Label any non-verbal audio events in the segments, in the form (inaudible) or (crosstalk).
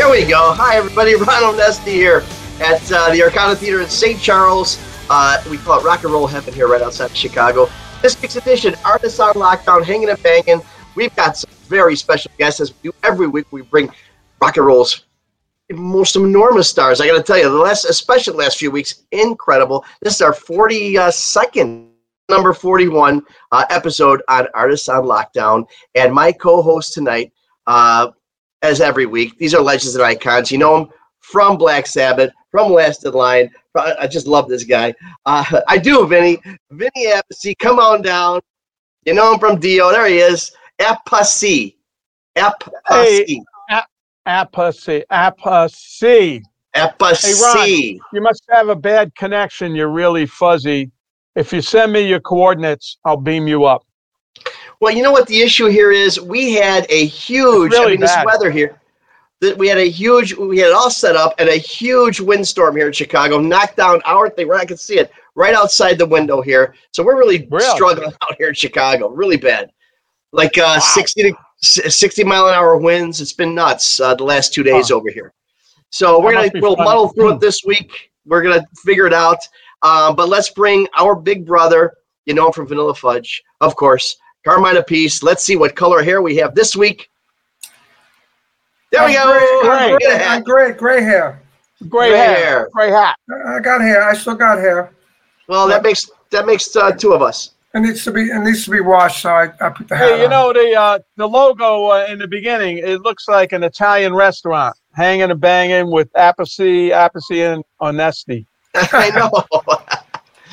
Here we go. Hi, everybody. (laughs) Ron Onesti here at uh, the Arcada Theater in St. Charles. Uh, we call it Rock and Roll Heaven here right outside of Chicago. This week's edition, Artists on Lockdown, hanging and banging. We've got some very special guests as we do every week. We bring rock and roll's most enormous stars. I got to tell you, the last, especially the last few weeks, incredible. This is our 42nd number 41 uh, episode on Artists on Lockdown. And my co host tonight, uh, as every week, these are legends and icons. You know them from Black Sabbath, from Last in Line. I just love this guy. Uh, (laughs) I do, Vinny. Vinny Appice, come on down. You know him from Dio. There he is. Appice. Appice. Hey, Appice. Appice. Appice. Hey, Ron, you must have a bad connection. You're really fuzzy. If you send me your coordinates, I'll beam you up. Well, you know what the issue here is? We had a huge, really I mean, this bad. weather here. that We had a huge, we had it all set up, and a huge windstorm here in Chicago knocked down our thing. Where I can see it right outside the window here. So we're really, Really? struggling out here in Chicago, really bad. Like uh, 60 to 60 mile an hour winds. It's been nuts uh, the last two days Huh. over here. So we're gonna we'll fun. muddle through it this week. We're gonna figure it out. Uh, but let's bring our big brother. You know him from Vanilla Fudge, of course. Carmine Appice. Let's see what color hair we have this week. There we I'm go. Great, I'm Get a great, hat. I'm great. Gray hair. Gray Gray hair. hair. Gray hat. I I got hair. I still got hair. Well, that makes that makes uh, two of us. It needs to be. It needs to be washed. So I, I put the hat Hey, you on. know the uh, the logo uh, in the beginning. It looks like an Italian restaurant, hanging and banging with Appice, Appice, and Onesti. (laughs) I know. (laughs)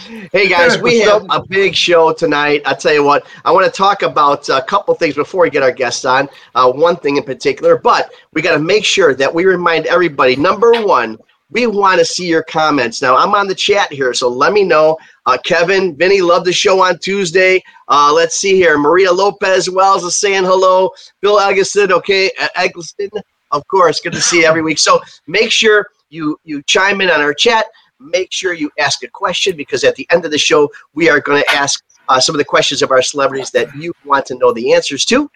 hey guys, (laughs) we have a big show tonight. I tell you what, I want to talk about a couple things before we get our guests on. Uh, one thing in particular, but we got to make sure that we remind everybody. Number one, we want to see your comments. Now I'm on the chat here, so let me know. Uh, Kevin, Vinny, love the show on Tuesday. Uh, let's see here. Maria Lopez Wells is saying hello. Bill Eggleston, okay, Eggleston, of course, good to see you every week. So make sure you you chime in on our chat make sure you ask a question because at the end of the show, we are going to ask uh, some of the questions of our celebrities that you want to know the answers to.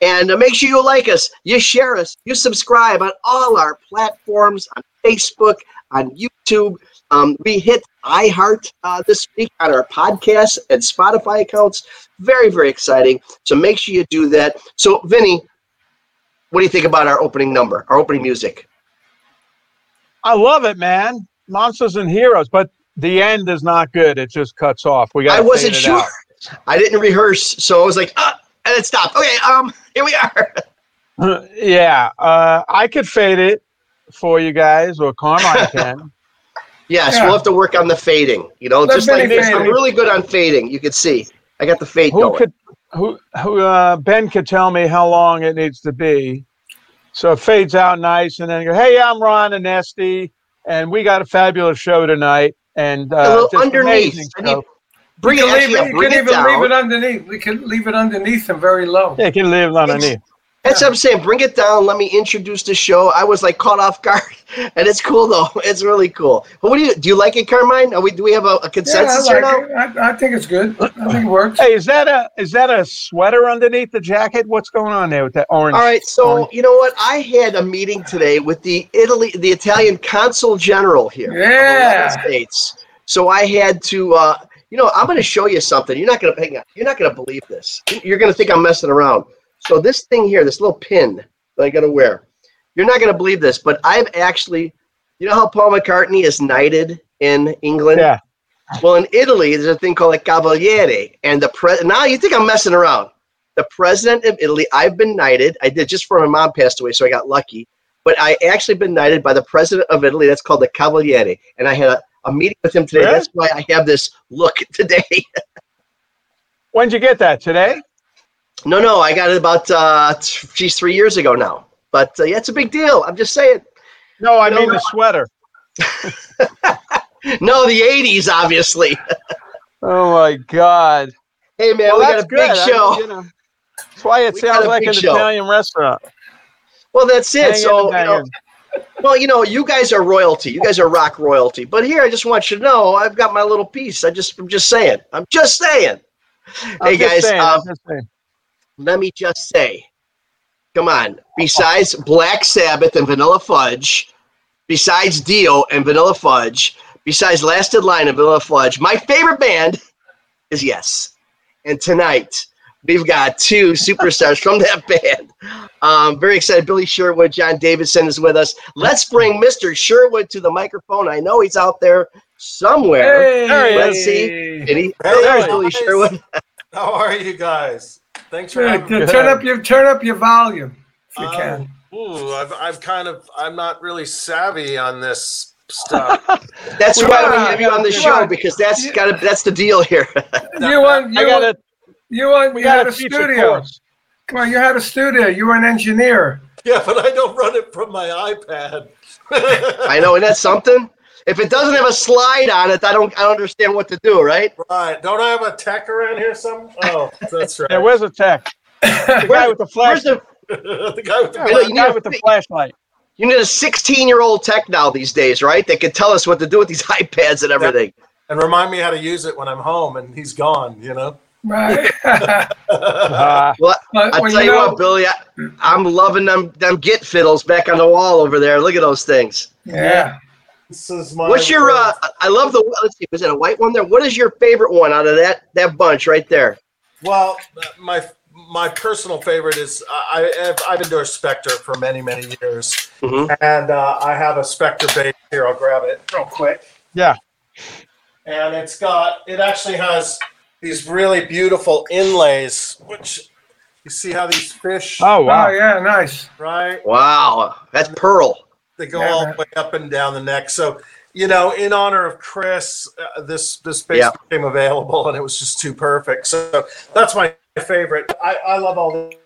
And uh, make sure you like us, you share us, you subscribe on all our platforms on Facebook, on YouTube. Um, we hit iHeart uh, this week on our podcast and Spotify accounts. Very, very exciting. So make sure you do that. So, Vinny, what do you think about our opening number, our opening music? I love it, man. Monsters and Heroes, but the end is not good. It just cuts off. We got. I wasn't sure. I didn't rehearse, so I was like, ah, and it stopped. Okay, um, here we are. (laughs) yeah, uh, I could fade it for you guys, or Carmine (laughs) can. Yes, Yeah. we'll have to work on the fading. You know, Let just like Vinny this. I'm really good on fading. You can see I got the fade Who going. could who who uh, Ben could tell me how long it needs to be. So it fades out nice, and then go, hey, I'm Ron Onesti, and we got a fabulous show tonight. And A uh, little underneath. I need- show. Bring you it, can, actually, leave it, you bring can it even leave it underneath. We can leave it underneath and very low. Yeah, you can live underneath. That's what I'm saying. Bring it down. Let me introduce the show. I was like caught off guard, (laughs) and it's cool though. (laughs) It's really cool. But what do you do? You like it, Carmine? Are we do we have a, a Yeah, I, here like now? it. I, I think it's good. I think it works. Hey, is that a is that a sweater underneath the jacket? What's going on there with that orange? All right, so orange? you know what? I had a meeting today with the Italy, the Italian consul general here. Yeah. 11 states. So I had to, uh, you know, I'm going to show you something. You're not going to hang on. You're not going to believe this. You're going to think I'm messing around. So this thing here, this little pin that I got to wear, you're not going to believe this, but I've actually, you know how Paul McCartney is knighted in England? Yeah. Well, in Italy, there's a thing called a cavaliere, and the pre- now you think I'm messing around. The president of Italy, I've been knighted. I did just before my mom passed away, so I got lucky. But I actually been knighted by the president of Italy. That's called the cavaliere, and I had a, a meeting with him today. Really? That's why I have this look (laughs) today. When'd you get that? Today? No, no, I got it about uh, geez, three years ago now. But uh, yeah, it's a big deal. I'm just saying. No, I No, mean (laughs) no. the sweater. No, the '80s, obviously. (laughs) Oh my God! hey man, well, we got a big good. I mean, show. you know, that's why it We sounds like an show. Italian restaurant. Well, that's it. Hanging So, you know, well, you know, you guys are royalty. You guys are rock royalty. But here, I just want you to know, I've got my little piece. I just, I'm just saying. I'm just saying. I'm hey just guys, saying, um, I'm just saying. Let me just say, come on. Besides Black Sabbath and Vanilla Fudge, besides Dio and Vanilla Fudge, besides Last in Line and Vanilla Fudge, my favorite band is Yes. And tonight we've got two superstars from that band. Um, very excited. Billy Sherwood, John Davison is with us. Let's bring Mr. Sherwood to the microphone. I know he's out there somewhere. There he is. Let's see. Did he? Hey, there's guys. Billy Sherwood. How are you guys? Thanks for Good. having me. Turn up your turn up your volume if you Um, can. Ooh, I've, I've kind of, I'm not really savvy on this stuff. (laughs) That's why we have you on the show on. because that's got to that's the deal here. (laughs) You want you I got want, you want we you had got a a studio. course. Come on, you had a studio. You were an engineer. yeah, but I don't run it from my iPad. (laughs) I know, and that's something. If it doesn't have a slide on it, I don't I don't understand what to do. Right? right. Don't I have a tech around here some? Oh, that's (laughs) right. Yeah, where's the tech? (laughs) The guy with the Where's flash. the? the guy with the I know, the you need guy a with the fi- flashlight. You need a 16 year old tech now these days, right? That can tell us what to do with these (laughs) iPads and everything. and remind me how to use it when I'm home and he's gone, you know? Right. Uh, Well, But I tell you, know- what, Billy, I, I'm loving them them Git fiddles back on the wall over there. Look at those things. yeah. This is my. What's your? uh I love the. Let's see, is it a white one there? What is your favorite one out of that that bunch right there? Well, my my personal favorite is I, I've, I've endorsed Spector for many many years, Mhm. and uh, I have a Spector bass here. I'll grab it real quick. yeah. and it's got it actually has these really beautiful inlays which you see how these fish Oh Oh wow. yeah, nice. right Wow, that's pearl. They go Yeah, all the way up and down the neck so you know in honor of chris uh, this this space Yeah. became available and it was just too perfect so that's my favorite i i love all the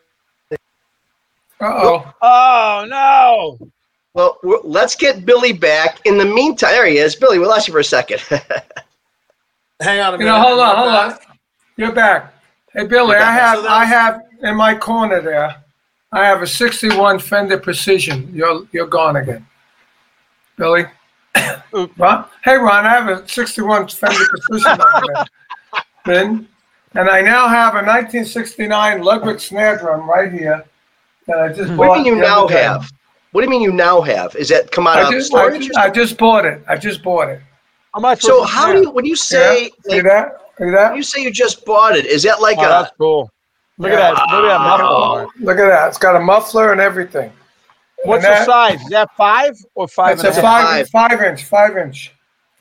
Uh oh. Oh no. Well, let's get Billy back. In the meantime, there he is. Billy, we lost you for a second. (laughs) hang on a You know, hold on, I'm hold on. You're back. Hey Billy, You're I have So I have in my corner there. I have a 61 Fender Precision. You're you're gone again. Billy. Ron? Hey Ron, I have a 61 Fender Precision on there. (laughs) And I now have a 1969 Ludwig snare drum right here that I just hmm. what bought. do you mean you the now day. have? What do you mean you now have? Is that come out I of just, I, just, I just bought it. I just bought it. How much? so how do you when you say See like, that? See when that? you say you just bought it? Is that like Oh, a that's cool. Look at that. Look at that muffler. Look at that. It's got a muffler and everything. What's And the that- size? Is that five or five It's and a a half? five, five inch, five inch.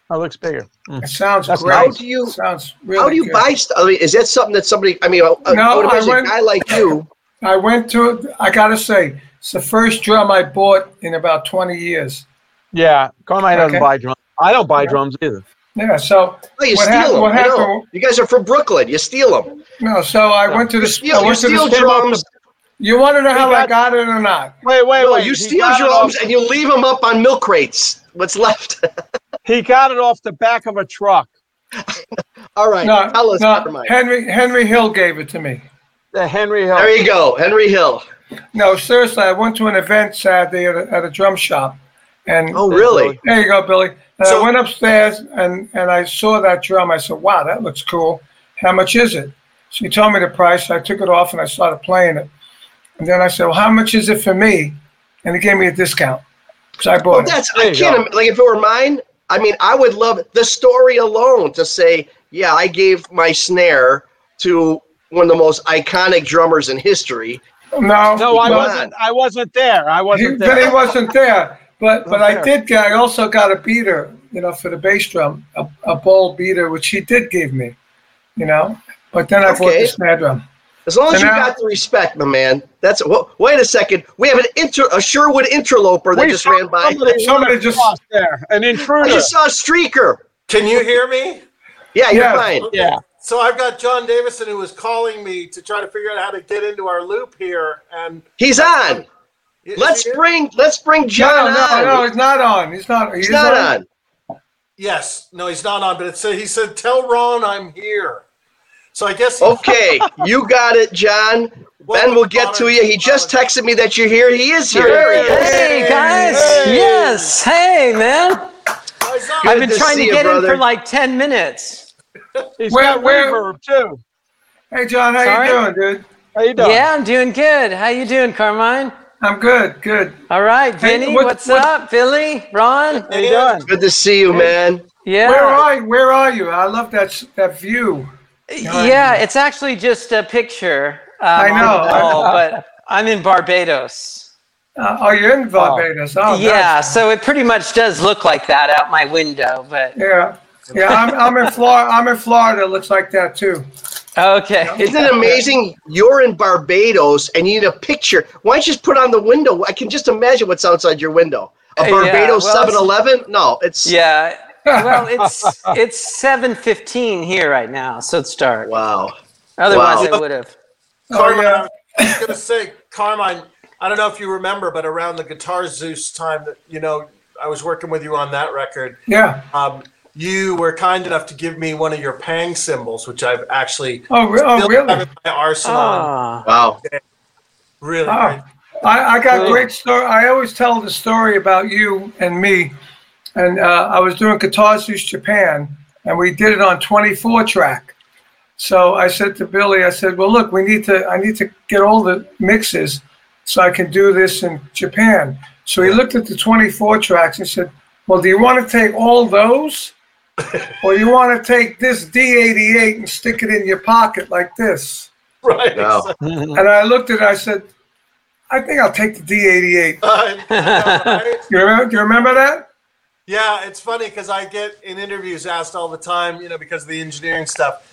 Oh, it looks bigger. Mm. It sounds That's great. how do you sounds really how do you good. buy stuff? I mean, is that something that somebody? I mean, a, a, No, I would I imagine went- a guy like you. I went to. I gotta say, it's the first drum I bought in about 20 years. Yeah, Carmine doesn't buy drums. I don't buy Yeah. drums either. Yeah. So Oh, you what steal happened? them. What I know. happened? You guys are from Brooklyn. You steal them. No. So I went to You the. steal, I you went to steal the drums. You want to know how I got- got it or not? Wait, wait, No, wait. you steal got drums and you leave them up on milk crates. What's left? (laughs) He got it off the back of a truck. (laughs) All right. No, tell us. no. Henry Henry Hill gave it to me. The Henry Hill. There you go, Henry Hill. No, seriously, I went to an event Saturday at a, at a drum shop, and Oh, really? there you go, Billy. And So- I went upstairs and and I saw that drum. I said, "Wow, that looks cool. How much is it?" She told me the price. I took it off and I started playing it. And then I said, "Well, how much is it for me?" And he gave me a discount, so I bought Well, it. that's There I you can't like if it were mine. I mean, I would love the story alone to say, yeah, I gave my snare to one of the most iconic drummers in history. No, No, I wasn't. I wasn't there. I wasn't there. but he wasn't there. But but I did get. I also got a beater, you know, for the bass drum, a, a bowl beater, which he did give me, you know. But then I bought Okay. the snare drum. As long as And you now- got the respect, my man. That's wh- wait a second. We have an inter a Sherwood interloper that We just saw ran by. Somebody, Somebody just just- there. An intruder. I just saw a streaker. Can you hear me? Yeah, you're Yeah. fine. Yeah. So I've got John Davison who was calling me to try to figure out how to get into our loop here, and He's on. Is Let's he bring let's bring John no, on. no, he's not on. He's not. He's not on. Yes, no, he's not on. But it said he said, "Tell Ron I'm here." So I guess he, (laughs) Okay, you got it, John. Ben will get to you. He just texted me that you're here. He is here. There he is. Hey guys! Yes! Hey man! Why's? I've been to trying see to you, get in for like ten minutes. He's Where- got where- reverb too. Hey, John, how Sorry? you doing, dude? How you doing? Yeah, I'm doing good. How you doing, Carmine? I'm good, good. All right, Hey, Vinny, what- what's what- up? Billy, Ron? How you doing? Good to see you, man. Yeah. Where are you? Where are you? I love that that view. Yeah, it's actually just a picture. Um, I know, the I know. (laughs) but I'm in Barbados. Uh, oh, you're in Barbados. Oh, yeah, nice. so it pretty much does look like that out my window, but Yeah. Yeah, I'm, I'm in Florida. I'm in Florida. It looks like that too. Okay. (laughs) Isn't it amazing? You're in Barbados and you need a picture. Why don't you just put on the window? I can just imagine what's outside your window. A Yeah, Barbados well, 7 Eleven? No, it's. Yeah. (laughs) Well, it's it's 7:15 here right now, so it's dark. Wow. Otherwise, Wow. I would have. Carmine, yeah. I was gonna say, Carmine. I don't know if you remember, but around the Guitar Zeus time that you know I was working with you on that record. Yeah. Um, you were kind enough to give me one of your Pang cymbals, which I've actually Oh, re- oh really? have in my arsenal. Ah. Wow. Really, great. I, I got Cool. great story. I always tell the story about you and me. And uh, I was doing Guitar Zeus Japan, and we did it on 24 track. So I said to Billy, I said, "Well, look, we need to. I need to get all the mixes so I can do this in Japan." So he looked at the 24 tracks and said, "Well, do you want to take all those, (laughs) or you want to take this D88 and stick it in your pocket like this?" right. Wow. (laughs) And I looked at it. I said, "I think I'll take the D88." (laughs) Right? You remember? Do you remember that? Yeah, it's funny because I get in interviews asked all the time, you know, because of the engineering stuff.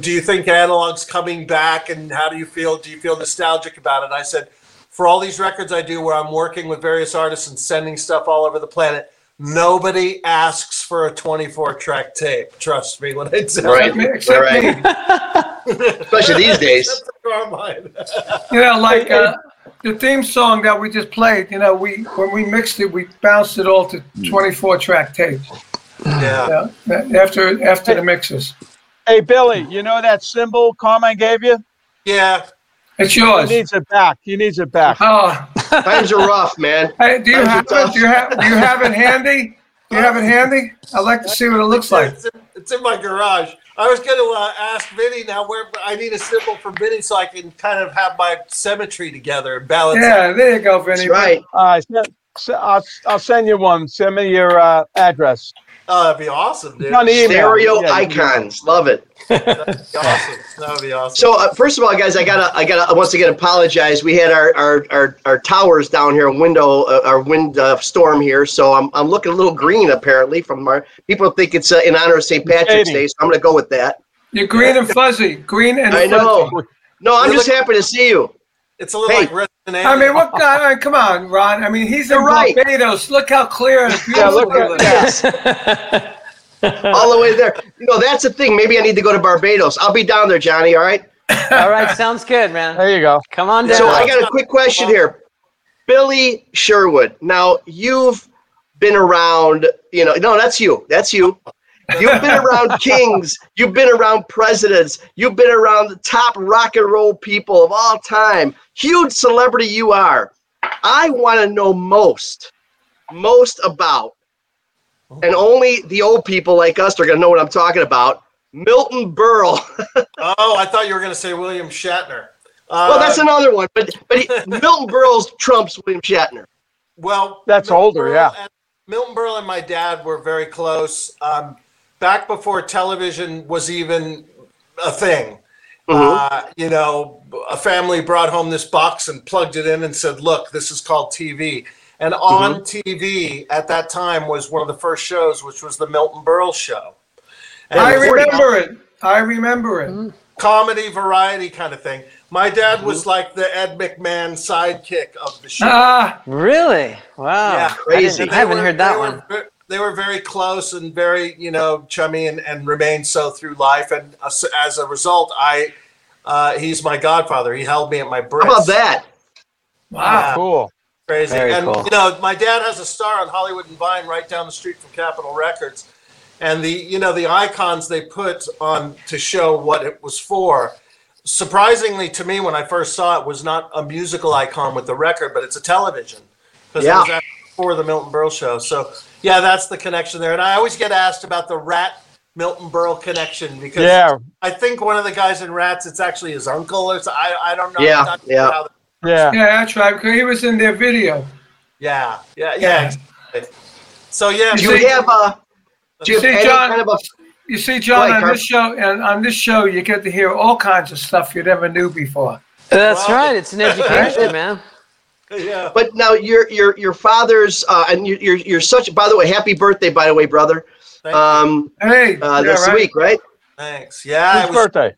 Do you think analog's coming back, and how do you feel? Do you feel nostalgic about it? I said, for all these records I do, where I'm working with various artists and sending stuff all over the planet, nobody asks for a 24 track tape. Trust me when I tell Right. you. Except right. me. Especially these (laughs) days. Except. You know, like uh, the theme song that we just played. You know, we when we mixed it, we bounced it all to 24 track tape. yeah. Yeah, after after the mixes. Hey, Billy, you know that cymbal Carmine gave you? Yeah. It's yours. He needs it back. He needs it back. Oh, (laughs) Times are rough, man. (laughs) hey, do you Times are have tough. it? Do you have do you have it (laughs) handy? Do you have it handy? I'd like to see what it looks like. It's in, it's in my garage. I was going to uh, ask Vinny now where I need a cymbal for Vinny so I can kind of have my symmetry together and balance. out. Yeah, there you go, Vinny. That's right. All right, send- s- I'll, I'll send you one. Send me your uh, address. Oh, that'd be awesome, dude. It's on email. Stereo Yeah, you can icons. Love it. (laughs) That'd be awesome. That would be awesome. So uh, first of all, guys, I gotta, I gotta once again apologize. We had our our, our, our towers down here, window, uh, our wind uh, storm here. So I'm, I'm looking a little green apparently from our people think it's uh, in honor of St. Patrick's Shady. Day. So I'm gonna go with that. You're green and fuzzy. Green and I fuzzy. know. No, I'm You just look- happy to see you. It's a little Hey. like Resident I mean, what guy? I mean, come on, Ron. I mean, he's in You're right. Barbados. Look how clear and Yeah, look he at looks. (laughs) all the way there. You know, that's the thing. Maybe I need to go to Barbados. I'll be down there, Johnny. All right. (laughs) All right, sounds good, man. There you go. Come on down. So I got a quick question here. Billy Sherwood. Now you've been around, you know, no, that's you. That's you. You've been around kings. You've been around presidents. You've been around the top rock and roll people of all time. Huge celebrity you are. I want to know most, most about, and only the old people like us are going to know what I'm talking about. Milton Berle. (laughs) Oh, I thought you were going to say William Shatner. Uh, well, that's another one, but but he, Milton Berle's trumps William Shatner. Well, That's Milton older, Berle yeah. and- Milton Berle and my dad were very close. Um, back before television was even a thing. Uh, you know, a family brought home this box and plugged it in and said, "Look, this is called TV." And on TV at that time was one of the first shows, which was the Milton Berle show. And I remember it. I remember it. comedy variety kind of thing. My dad was like the Ed McMahon sidekick of the show. Ah, Really? Wow. Yeah, I, crazy. I haven't were- heard that one. Were, ver- they were very close and very, you know, chummy and, and remained so through life. And as, as a result, I uh, he's my godfather. He held me at my breast. How about that? wow. Cool. Crazy. Very and cool. you know, my dad has a star on Hollywood and Vine right down the street from Capitol Records. And the you know the icons they put on to show what it was for. Surprisingly to me, when I first saw it, was not a musical icon with the record, but it's a television because Yeah. it was actually for the Milton Berle show. So yeah, that's the connection there. And I always get asked about the Ratt Milton Berle connection because Yeah. I think one of the guys in Rats, it's actually his uncle. Or so- I I don't know. Yeah, I'm sure yeah. Yeah. Yeah, that's right. Because he was in their video. yeah, yeah, yeah. Yeah. So yeah, uh, Do you have a? Do you See, John- kind of a? You see, John, Go ahead, on this show, and on this show, you get to hear all kinds of stuff you never knew before. That's Well- right. It's an education, (laughs) man. Yeah. But now your your your father's uh, and you're, you're you're such. By the way, happy birthday, by the way, brother. Thank you. Um, Hey, uh, yeah, this right. week, right? Thanks. Yeah, it Whose was birthday?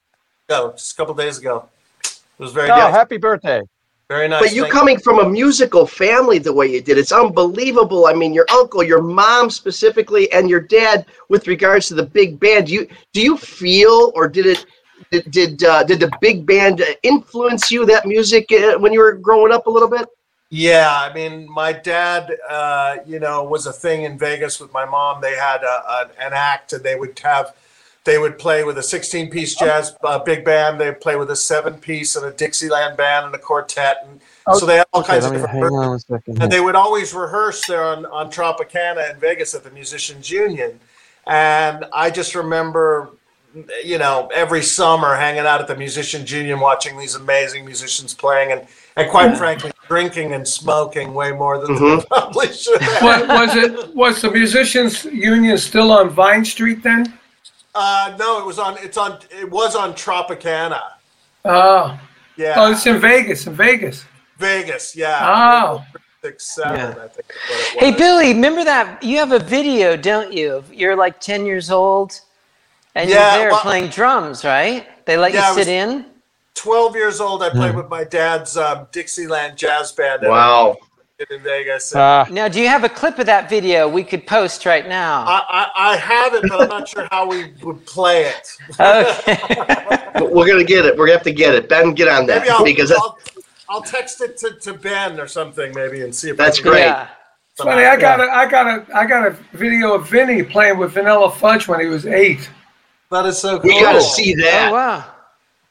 ago, just a couple days ago. It was very Oh, nice. happy birthday. Very nice. But you Thank coming from a musical family the way you did, it's unbelievable. I mean, your uncle, your mom specifically, and your dad with regards to the big band. Do you do you feel, or did it did did, uh, did the big band influence you that music uh, when you were growing up a little bit? Yeah, I mean, my dad, uh, you know, was a thing in Vegas with my mom. They had a, a, an act, and they would have, they would play with a 16-piece jazz uh, big band. They'd play with a seven-piece and a Dixieland band and a quartet, and so they had all Okay, kinds of different. hang on a second. And they would always rehearse there on, on Tropicana in Vegas at the Musicians Union. And I just remember, you know, every summer hanging out at the Musicians Union, watching these amazing musicians playing, and, and quite frankly, drinking and smoking way more than they probably should have. What, was it? Was the musicians' union still on Vine Street then? Uh, no, it was on. It's on. It was on Tropicana. Oh, Yeah, oh, it's in Vegas. In Vegas. Vegas. Yeah. Oh, Six, seven, Yeah. I think. is what it Hey. Billy, remember that? You have a video, don't you? You're like 10 years old and Yeah, you're there well- playing drums, right? They let Yeah, you sit was- in? 12 years old, I played with my dad's um, Dixieland jazz band. Wow. in Vegas. Uh, Now, do you have a clip of that video we could post right now? I, I, I have it, but I'm not sure how we would play it. Okay. (laughs) We're gonna get it. We're gonna have to get it. Ben, get on that Maybe I'll, because I'll, I'll text it to, to Ben or something, maybe, and see if That's I can- great. Yeah. funny. I got a, I got a, I got a video of Vinny playing with Vanilla Fudge when he was eight. That is so cool. we gotta see Oh, that. wow.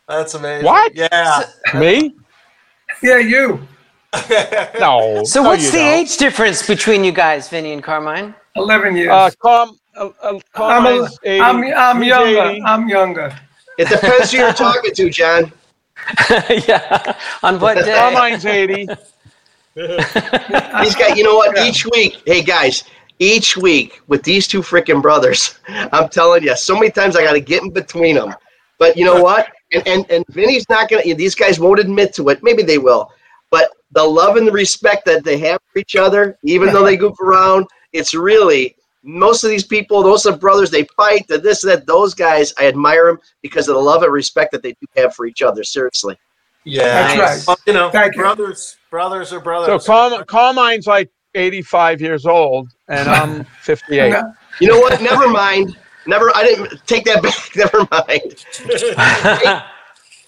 That's amazing. What? Yeah. me? (laughs) Yeah, you. (laughs) No. So, no, what's you the don't. age difference between you guys, Vinny and Carmine? Eleven years. Uh, Carm, uh, uh, I'm, a, Carmine's 80, I'm, I'm younger. 80. I'm younger. It depends who you're talking to, John. (laughs) yeah. On what day? Carmine's 80. He's got, you know what? Each week, hey guys, each week with these two freaking brothers, I'm telling you, so many times I got to get in between them. But you know what? And and and Vinny's not gonna. These guys won't admit to it. Maybe they will. But the love and the respect that they have for each other, even though they (laughs) goof around, it's really most of these people. Those are brothers. They fight. The this that. Those guys, I admire them because of the love and respect that they do have for each other. Seriously. Yeah. That's Nice. right. Well, you know, Thank you. brothers, brothers are brothers. So brothers. Carm, Carmine's like 85 years old, and I'm (laughs) 58. You know what? Never mind. Never. I didn't take that (laughs) back. Never mind. (laughs)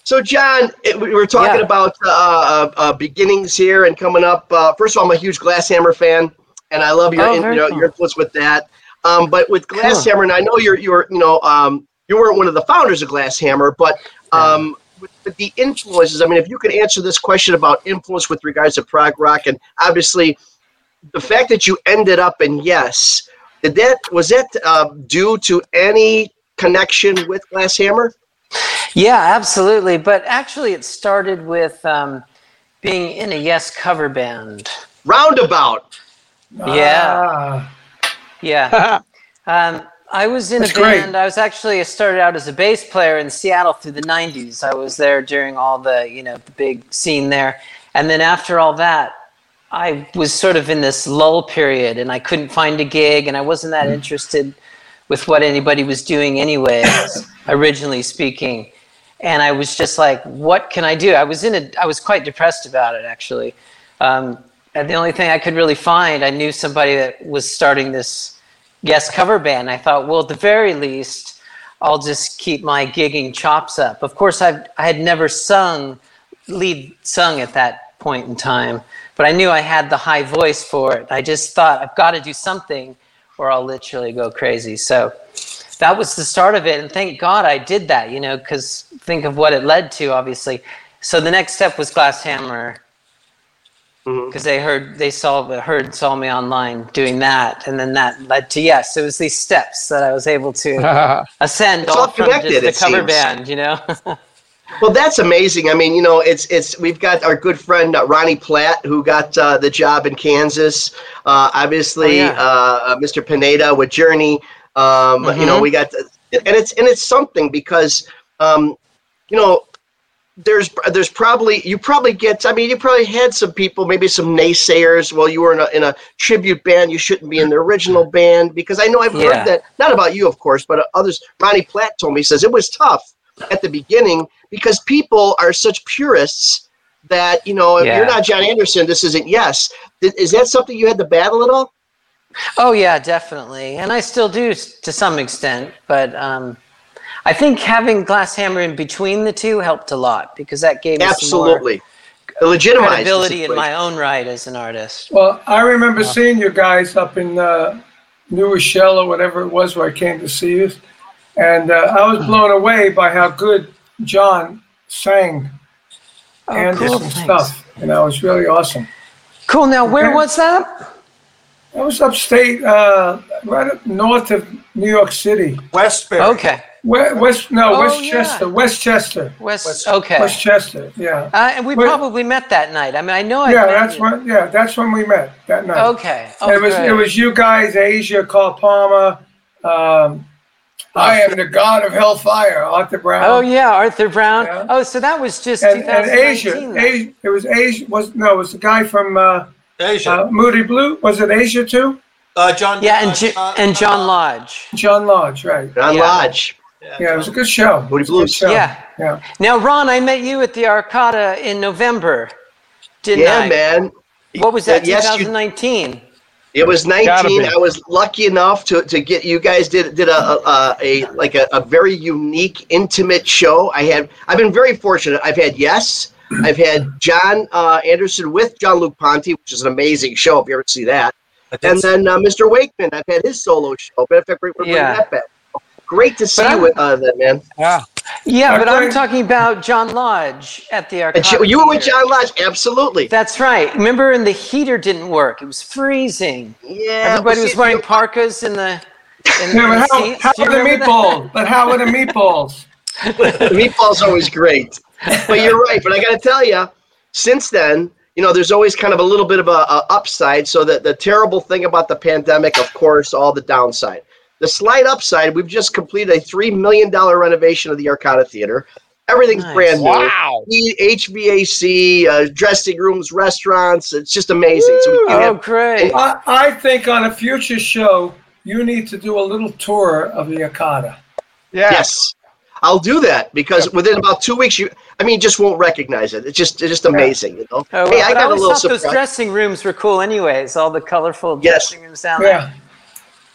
So, John, it, we were talking Yeah. about uh, uh, uh, beginnings here and coming up. Uh, first of all, I'm a huge Glass Hammer fan, and I love your Oh, in, you know, cool. your influence with that. Um, but with Cool. Glass Hammer, and I know you're you're you know um, you weren't one of the founders of Glass Hammer, but um, with, with the influences. I mean, if you could answer this question about influence with regards to prog rock, and obviously the fact that you ended up in Yes, did that was that uh, due to any connection with Glass Hammer? Yeah, absolutely. But actually, it started with um, being in a Yes cover band. Roundabout. Yeah. Ah, Yeah. (laughs) Um, I was in That's a great. band. I was actually I started out as a bass player in Seattle through the '90s. I was there during all the you know the big scene there, and then after all that, I was sort of in this lull period, and I couldn't find a gig, and I wasn't that interested with what anybody was doing, anyway, (coughs) originally speaking, and I was just like, what can I do? I was in a I was quite depressed about it actually. Um, and the only thing I could really find, I knew somebody that was starting this yes cover band. I thought, well, at the very least, I'll just keep my gigging chops up. Of course, I've, I had never sung, lead sung at that point in time, but I knew I had the high voice for it. I just thought, I've got to do something or I'll literally go crazy. So that was the start of it. And thank God I did that, you know, because think of what it led to, obviously. So the next step was Glass Hammer because mm-hmm. they heard they saw heard saw me online doing that and then that led to yes it was these steps that i was able to (laughs) ascend all all from just the it cover seems. band you know (laughs) Well, that's amazing. I mean, you know, it's it's we've got our good friend uh, Ronnie Platt who got uh, the job in Kansas. Uh, obviously, Oh, yeah. uh, Mr. Pineda with Journey. Um, You know, Mhm. we got, and it's and it's something because, um, you know, there's there's probably you probably get. I mean, you probably had some people, maybe some naysayers. Well, you were in a in a tribute band. You shouldn't be in the original band because I know I've Yeah. heard that. Not about you, of course, but others. Ronnie Platt told me he says it was tough at the beginning because people are such purists that you know if Yeah. you're not Jon Anderson, this isn't yes. Is that something you had to battle at all? oh yeah definitely and i still do to some extent but um i think having glass hammer in between the two helped a lot because that gave me Absolutely, some legitimized more the credibility in my own right as an artist well, I remember seeing you guys up in uh, New Rochelle or whatever it was where I came to see you, and uh, I was blown away by how good John sang oh, Anderson cool, thanks. stuff. And know, it was really awesome. cool now where Okay. was that That was upstate, uh, right up north of New York City. Westbury. okay West, West no, Oh, Westchester, yeah. Westchester, west, West- okay Westchester. Yeah, uh, and we Wait. probably met that night i mean i know i yeah, met that's you. when. Yeah, that's when we met that night. okay oh, it was great. it was you guys, Asia, Carl Palmer. Um, I am the god of hellfire, Arthur Brown. Oh yeah, Arthur Brown. Yeah. Oh, so that was just and, and Asia. Asia. It was Asia. Was no, it was the guy from uh, Asia. uh, Moody Blue. Was it Asia too? Uh, John. Yeah, uh, and J- uh, and John uh, Lodge. John Lodge, right? John Yeah. Lodge. Yeah, it was a good show. Moody It was a good Blues. show. Yeah. yeah. Now, Ron, I met you at the Arcada in November. Didn't Yeah, I? man. What was that? Yes, you- 2019. It was 19. I was lucky enough to, to get you guys did did a a, a like a, a very unique intimate show. I had I've been very fortunate. I've had yes, I've had John uh, Anderson with Jean-Luc Ponty, which is an amazing show if you ever see that. And then uh, Mr. Wakeman, I've had his solo show. But in fact, we're Yeah. that back. Great to see you, uh, that man. Yeah. Yeah, I but I'm talking about John Lodge at the And Arcada. you, you were with John Lodge, absolutely. That's right. Remember, and the heater didn't work. It was freezing. Yeah, Everybody well, was wearing you- parkas in the. In Yeah, the (laughs) but how, seats. how Do were the remember that? meatballs? But how were the meatballs? (laughs) the meatball's always great. But you're (laughs) right. But I got to tell you, since then, you know, there's always kind of a little bit of a, a upside. So that the terrible thing about the pandemic, of course, all the downside. The slight upside, we've just completed a three million dollar renovation of the Arcada Theater. Everything's Nice. brand new. Wow. The HVAC, uh, dressing rooms, restaurants. It's just amazing. So we can Oh, have great. I, I think on a future show, you need to do a little tour of the Arcada. Yeah. Yes. I'll do that because within about two weeks, you, I mean, just won't recognize it. It's just, it's just amazing, you know. Oh, hey, I got a always little thought those dressing rooms were cool, anyways. All the colorful Yes. dressing rooms down there.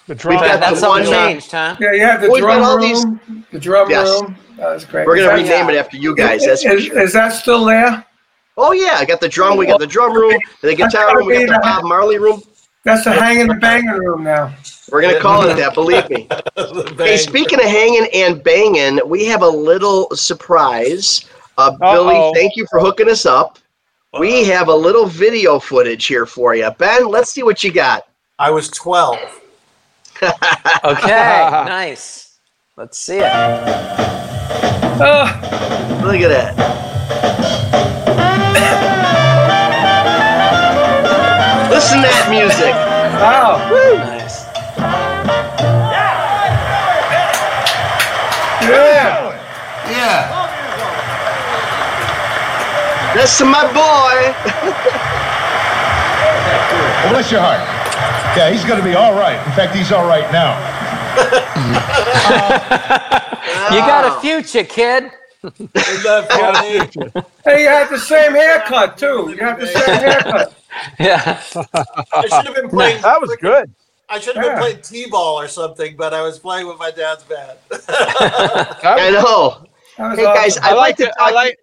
Yeah. The drum. We've got That's the all one, changed, huh? Yeah, you have the We've got drum all room. The drum Yes. room. That was great. We're gonna Is that- rename it after you guys. That's is, sure. is that still there? Oh yeah, I got the drum. We got the drum room, the guitar room. We got the Bob Marley room. That's the hanging and banging room now. We're gonna call it that. Believe me. (laughs) Hey, speaking of hanging and banging, we have a little surprise. Uh, Billy, thank you for hooking us up. We have a little video footage here for you. Ben, let's see what you got. I was 12. Okay, (laughs) nice. Let's see it. Oh, Look at that. Listen to that music. wow. Nice. Yeah. Yeah. That's my boy. Bless your heart. Yeah, he's going to be all right. In fact, he's all right now. (laughs) You got a future, kid. Isn't that funny? Hey, you had the same haircut too. You had the same haircut. (laughs) Yeah. I should have been playing. That was good. I should have been playing t-ball or something, but I was playing with my dad's band. (laughs) I know. That was Hey guys, awesome. I'd I like like to the, I talk. like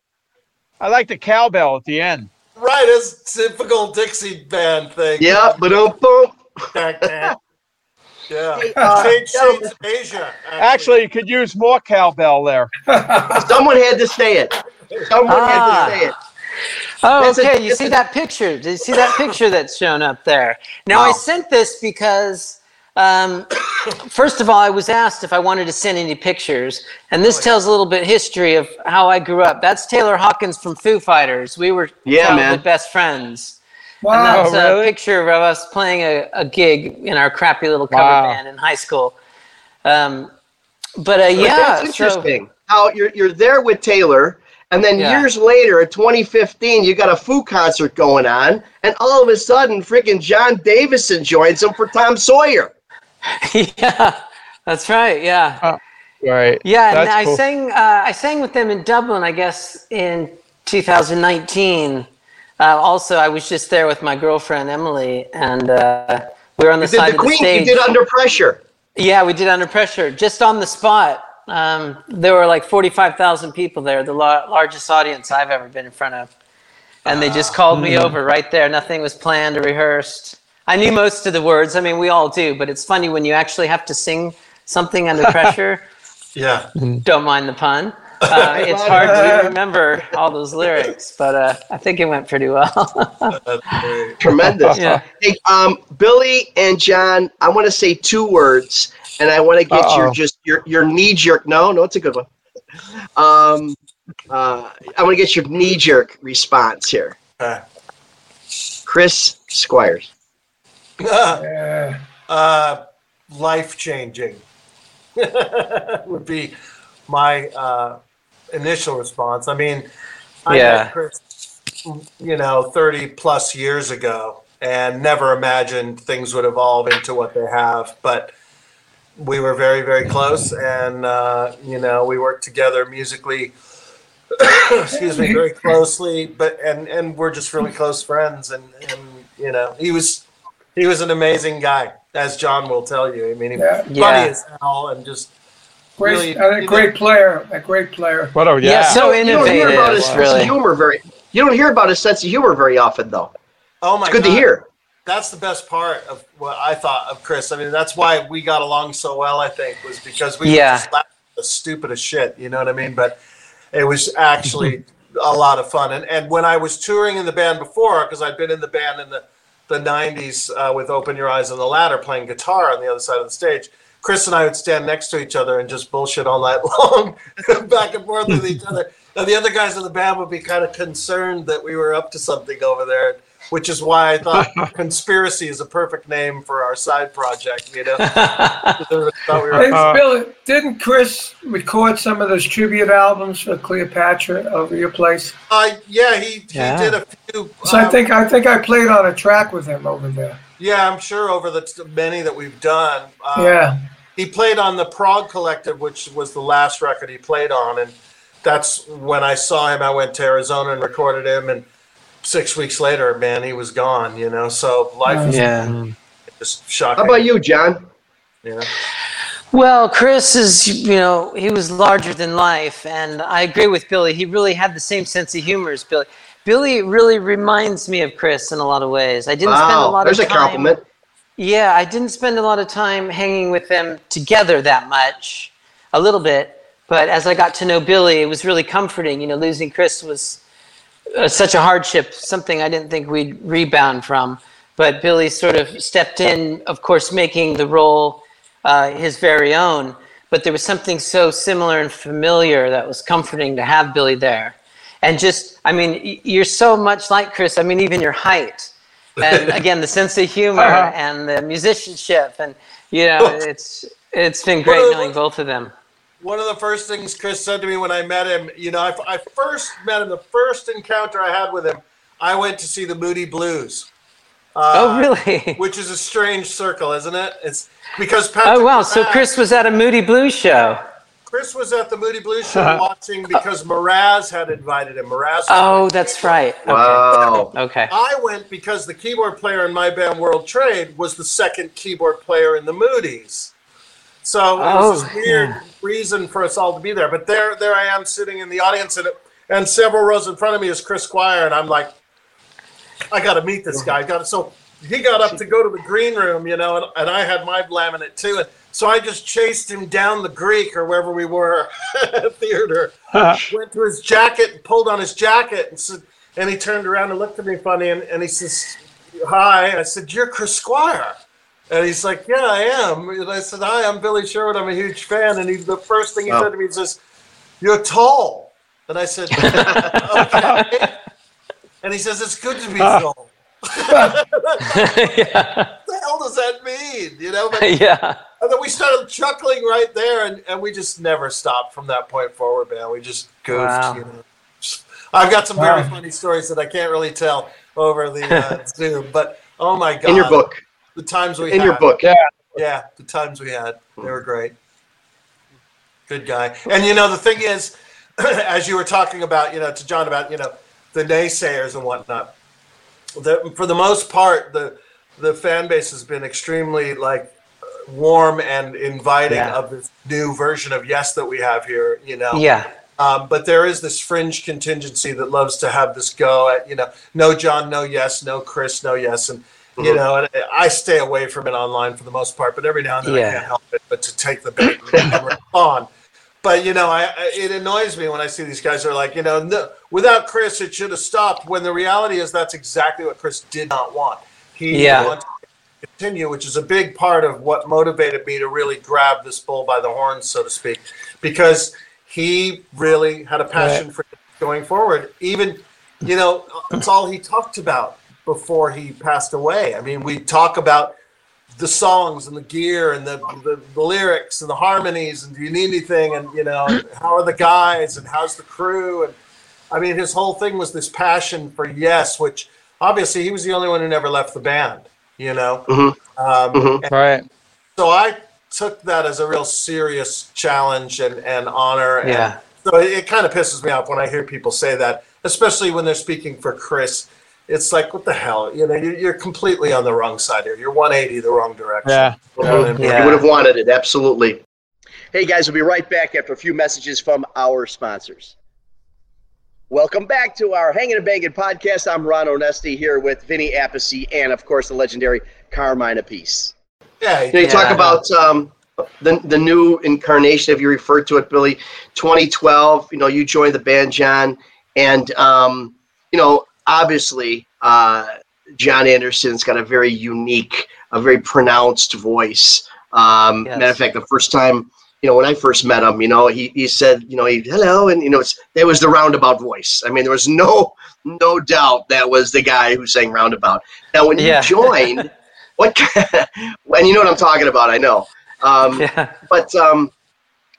I like the cowbell at the end. right, it's typical Dixie band thing. Yeah, but um, boom. Yeah. uh, Shades, Shades of Asia. Actually, you could use more cowbell there. (laughs) Someone had to say it. Someone Ah. had to say it. Oh, That's a- okay. you see a- that picture? Did you see that picture that's shown up there? Now, I sent this because, um, first of all, I was asked if I wanted to send any pictures, and Oh, this tells a little bit history of how I grew up. That's Taylor Hawkins from Foo Fighters. We were Yeah, childhood man. best friends. And Wow. that's Oh, a really? picture of us playing a, a gig in our crappy little cover Wow. band in high school. Um, but uh, But yeah, that's so- interesting. How you're you're there with Taylor, and then Yeah. years later, in 2015, you got a Foo concert going on, and all of a sudden, freaking John Davison joins them for Tom Sawyer. (laughs) yeah, that's right. Yeah. Right. Yeah, and I cool. sang. Uh, I sang with them in Dublin, I guess, in 2019. Uh, also, I was just there with my girlfriend Emily, and uh, we were on the You did side the of the Queen. stage. You did Under Pressure. yeah, we did under pressure, just on the spot. Um, there were like 45,000 people there, the lar- largest audience I've ever been in front of, and they just called me over right there. Nothing was planned or rehearsed. I knew most of the words. I mean, we all do, but it's funny when you actually have to sing something under (laughs) pressure Yeah. don't mind the pun. Uh, it's hard to remember all those lyrics, but uh, I think it went pretty well. Tremendous. Yeah. Hey, um, Billy and John, I want to say two words, and I want to get your Uh-oh. just your your knee jerk. No, no, it's a good one. Um, uh, I want to get your knee jerk response here, Okay. Chris Squires. Yeah. (laughs) uh, life changing (laughs) would be my uh, initial response. I mean, I Yeah. met Chris, you know, 30 plus years ago and never imagined things would evolve into what they have. But we were very, very close and, uh, you know, we worked together musically. (coughs) excuse me very closely but and and we're just really close friends and and you know he was he was an amazing guy, as John will tell you. I mean, he Yeah. funny Yeah. as hell and just Great, Really, uh, great player. A great player. What a Yeah, yeah. so you don't hear about his innovative, sense really. of humor very. You don't hear about his sense of humor very often, though. oh my It's good god, to hear. That's the best part of what I thought of Chris. I mean, that's why we got along so well. I think was because we Yeah. just laugh at the stupidest shit. You know what I mean? But it was actually a lot of fun. And and when I was touring in the band before, because I'd been in the band in the the '90s uh, with Open Your Eyes on the Ladder, playing guitar on the other side of the stage. Chris and I would stand next to each other and just bullshit all night (laughs) long, (laughs) back and forth with each other. And the other guys in the band would be kind of concerned that we were up to something over there, which is why I thought (laughs) conspiracy is a perfect name for our side project. You know, we were- Hey, Uh, Bill, didn't Chris record some of those tribute albums for Cleopatra over your place? uh, yeah, he, he Yeah. did a few. So I um, think I think I played on a track with him over there. yeah, I'm sure over the t- many that we've done. Um, Yeah. He played on the Prog Collective, which was the last record he played on, and that's when I saw him. I went to Arizona and recorded him, and six weeks later, man, he was gone. You know, so life is yeah. just shocking. How about you, John? Yeah. Well, Chris is, you know, he was larger than life, and I agree with Billy. He really had the same sense of humor as Billy. Billy really reminds me of Chris in a lot of ways. I didn't spend a Wow, lot there's a compliment. Yeah, I didn't spend a lot of time hanging with them together that much, a little bit. But as I got to know Billy, it was really comforting. You know, losing Chris was uh, such a hardship, something I didn't think we'd rebound from. But Billy sort of stepped in, of course, making the role uh, his very own. But there was something so similar and familiar that was comforting to have Billy there. And just, I mean, you're so much like Chris. I mean, even your height. And again, the sense of humor Uh-huh. and the musicianship. And, you know, it's it's been great knowing both of them. One of the first things Chris said to me when I met him, you know, I, I first met him, the first encounter I had with him, I went to see the Moody Blues. Uh, oh, really? (laughs) Which is a strange circle, isn't it? It's because Patrick Oh, wow. So Chris was at a Moody Blues show. Chris was at the Moody Blues show (laughs) watching because Moraz had invited him. Moraz. was Oh, that's right. Okay. Wow. Okay. I went because the keyboard player in my band World Trade was the second keyboard player in the Moody's. So it was Oh, this weird reason for us all to be there. But there, there I am sitting in the audience, and and several rows in front of me is Chris Squire, and I'm like, I got to meet this guy. Got to, so he got up to go to the green room, you know, and, and I had my laminate too, and so I just chased him down the Greek or wherever we were at (laughs) theater. (laughs) Went to his jacket and pulled on his jacket and said, and he turned around and looked at me funny and, and he says, "Hi." I said, "You're Chris Squire." And he's like, "Yeah, I am." And I said, "Hi, I'm Billy Sherwood. I'm a huge fan." And he, the first thing he Oh. said to me, he says, "You're tall." And I said, (laughs) "Okay." And he says, "It's good to be ah. tall." What the hell does that mean? You know, but, yeah. And then we started chuckling right there, and, and we just never stopped from that point forward, man. We just goofed. Wow. You know. I've got some very Wow. funny stories that I can't really tell over the uh, (laughs) Zoom, but oh my god, In your book. the times we In had. your book. Yeah. Yeah, the times we had, they were great. Good guy. And you know, the thing is, (clears throat) as you were talking about, you know, to John about, you know, the naysayers and whatnot, the, for the most part, the the fan base has been extremely like warm and inviting Yeah. of this new version of Yes that we have here. You know, Yeah. um, but there is this fringe contingency that loves to have this go at, you know, no John, no yes, no Chris, no yes. And, Mm-hmm. you know, and I stay away from it online for the most part, but every now and then yeah. I can't help it but to take the bait and (laughs) respond. But, you know, I, I, it annoys me when I see these guys are like, you know, no, without Chris, it should have stopped. When the reality is that's exactly what Chris did not want. He Yeah. wanted to continue, which is a big part of what motivated me to really grab this bull by the horns, so to speak, because he really had a passion for going forward. Even, you know, it's all he talked about before he passed away. I mean, we talk about the songs and the gear and the, the, the lyrics and the harmonies and do you need anything and you know how are the guys and how's the crew and I mean his whole thing was this passion for yes, which obviously he was the only one who never left the band. You know, mm-hmm. um, mm-hmm. and Right. so I took that as a real serious challenge and, and honor. And Yeah. so it, it kind of pisses me off when I hear people say that, especially when they're speaking for Chris. It's like, what the hell? You know, you're, you're completely on the wrong side here. You're 180 the wrong direction. Yeah. Mm-hmm. And- Yeah. You would have wanted it, absolutely. Hey guys, we'll be right back after a few messages from our sponsors. Welcome back to our Hanging and Banging podcast. I'm Ron Onesti here with Vinny Appice and, of course, the legendary Carmine Appice. Yeah, You, know, you talk about um, the the new incarnation, if you referred to it, Billy. 2012. You know, you joined the band, John, and um, you know, obviously, uh, Jon Anderson's got a very unique, a very pronounced voice. Um, Yes. Matter of fact, the first time, you know, when I first met him, you know, he, he said, you know, he hello, and you know, it's it was the roundabout voice. I mean, there was no no doubt that was the guy who sang roundabout. Now, when Yeah. you joined, (laughs) what? (laughs) and you know what I'm talking about, I know. Um, Yeah. but um,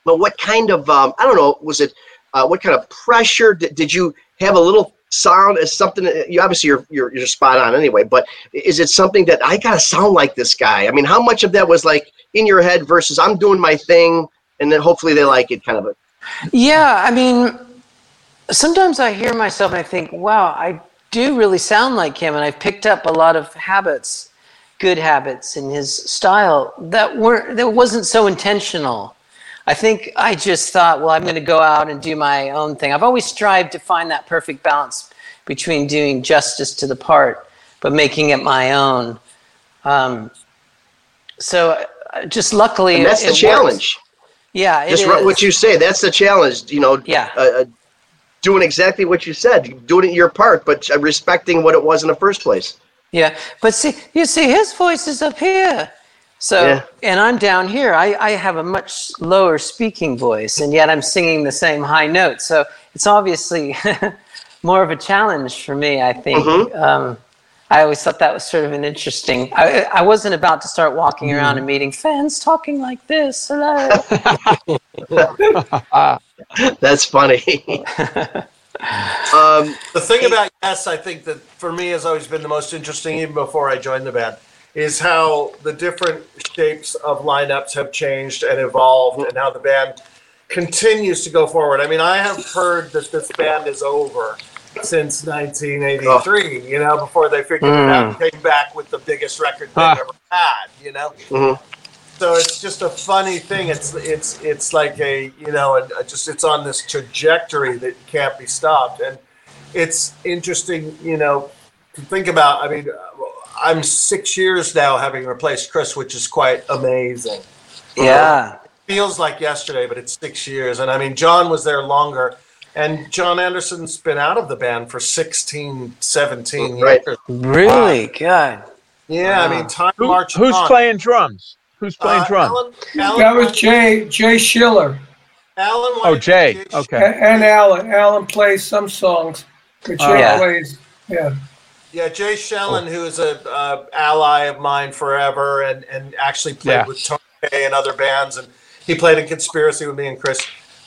but what kind of um, I don't know was it uh, what kind of pressure did, did you have a little sound as something you obviously you're, you're you're spot on anyway but is it something that I gotta sound like this guy I mean how much of that was like in your head versus I'm doing my thing and then hopefully they like it kind of a Yeah, I mean, sometimes I hear myself and I think, wow, I do really sound like him, and I've picked up a lot of habits good habits in his style that weren't that wasn't so intentional. I think I just thought, well, I'm going to go out and do my own thing. I've always strived to find that perfect balance between doing justice to the part but making it my own. Um, so just luckily, and that's it, the it challenge. Works. Yeah, just what you say. That's the challenge. You know. Yeah. Uh, uh, doing exactly what you said, doing it your part, but respecting what it was in the first place. Yeah, but see, you see, his voice is up here. So, Yeah. and I'm down here. I, I have a much lower speaking voice, and yet I'm singing the same high notes. So it's obviously (laughs) more of a challenge for me, I think. Mhm. Um, I always thought that was sort of an interesting. I, I wasn't about to start walking around and meeting fans talking like this. Hello. (laughs) That's funny. (laughs) um, The thing about Yes, I think that for me has always been the most interesting, even before I joined the band, is how the different shapes of lineups have changed and evolved, and how the band continues to go forward. I mean, I have heard that this band is over since 1983. You know, before they figured it out, came back with the biggest record they've Ah. ever had. You know, mhm. so it's just a funny thing. It's it's it's like a you know a, a just it's on this trajectory that can't be stopped, and it's interesting you know to think about. I mean, I'm six years now having replaced Chris, which is quite amazing. yeah. Feels like yesterday, but it's six years, and I mean John was there longer. And Jon Anderson's been out of the band for 16, 17 Right. years. Really? God. Yeah, I mean, time Who- marches who's on. playing drums? Who's playing Uh, drums? Alan, Alan, That was Jay Jay Schellen Alan Oh, White- Jay. Okay. and Alan. Alan plays some songs, but Jay Oh. Yeah. plays. Yeah. Yeah, Jay Schellen, who is a uh, ally of mine forever, and and actually played Yeah. with Tony Kaye and other bands, and he played in Conspiracy with me and Chris.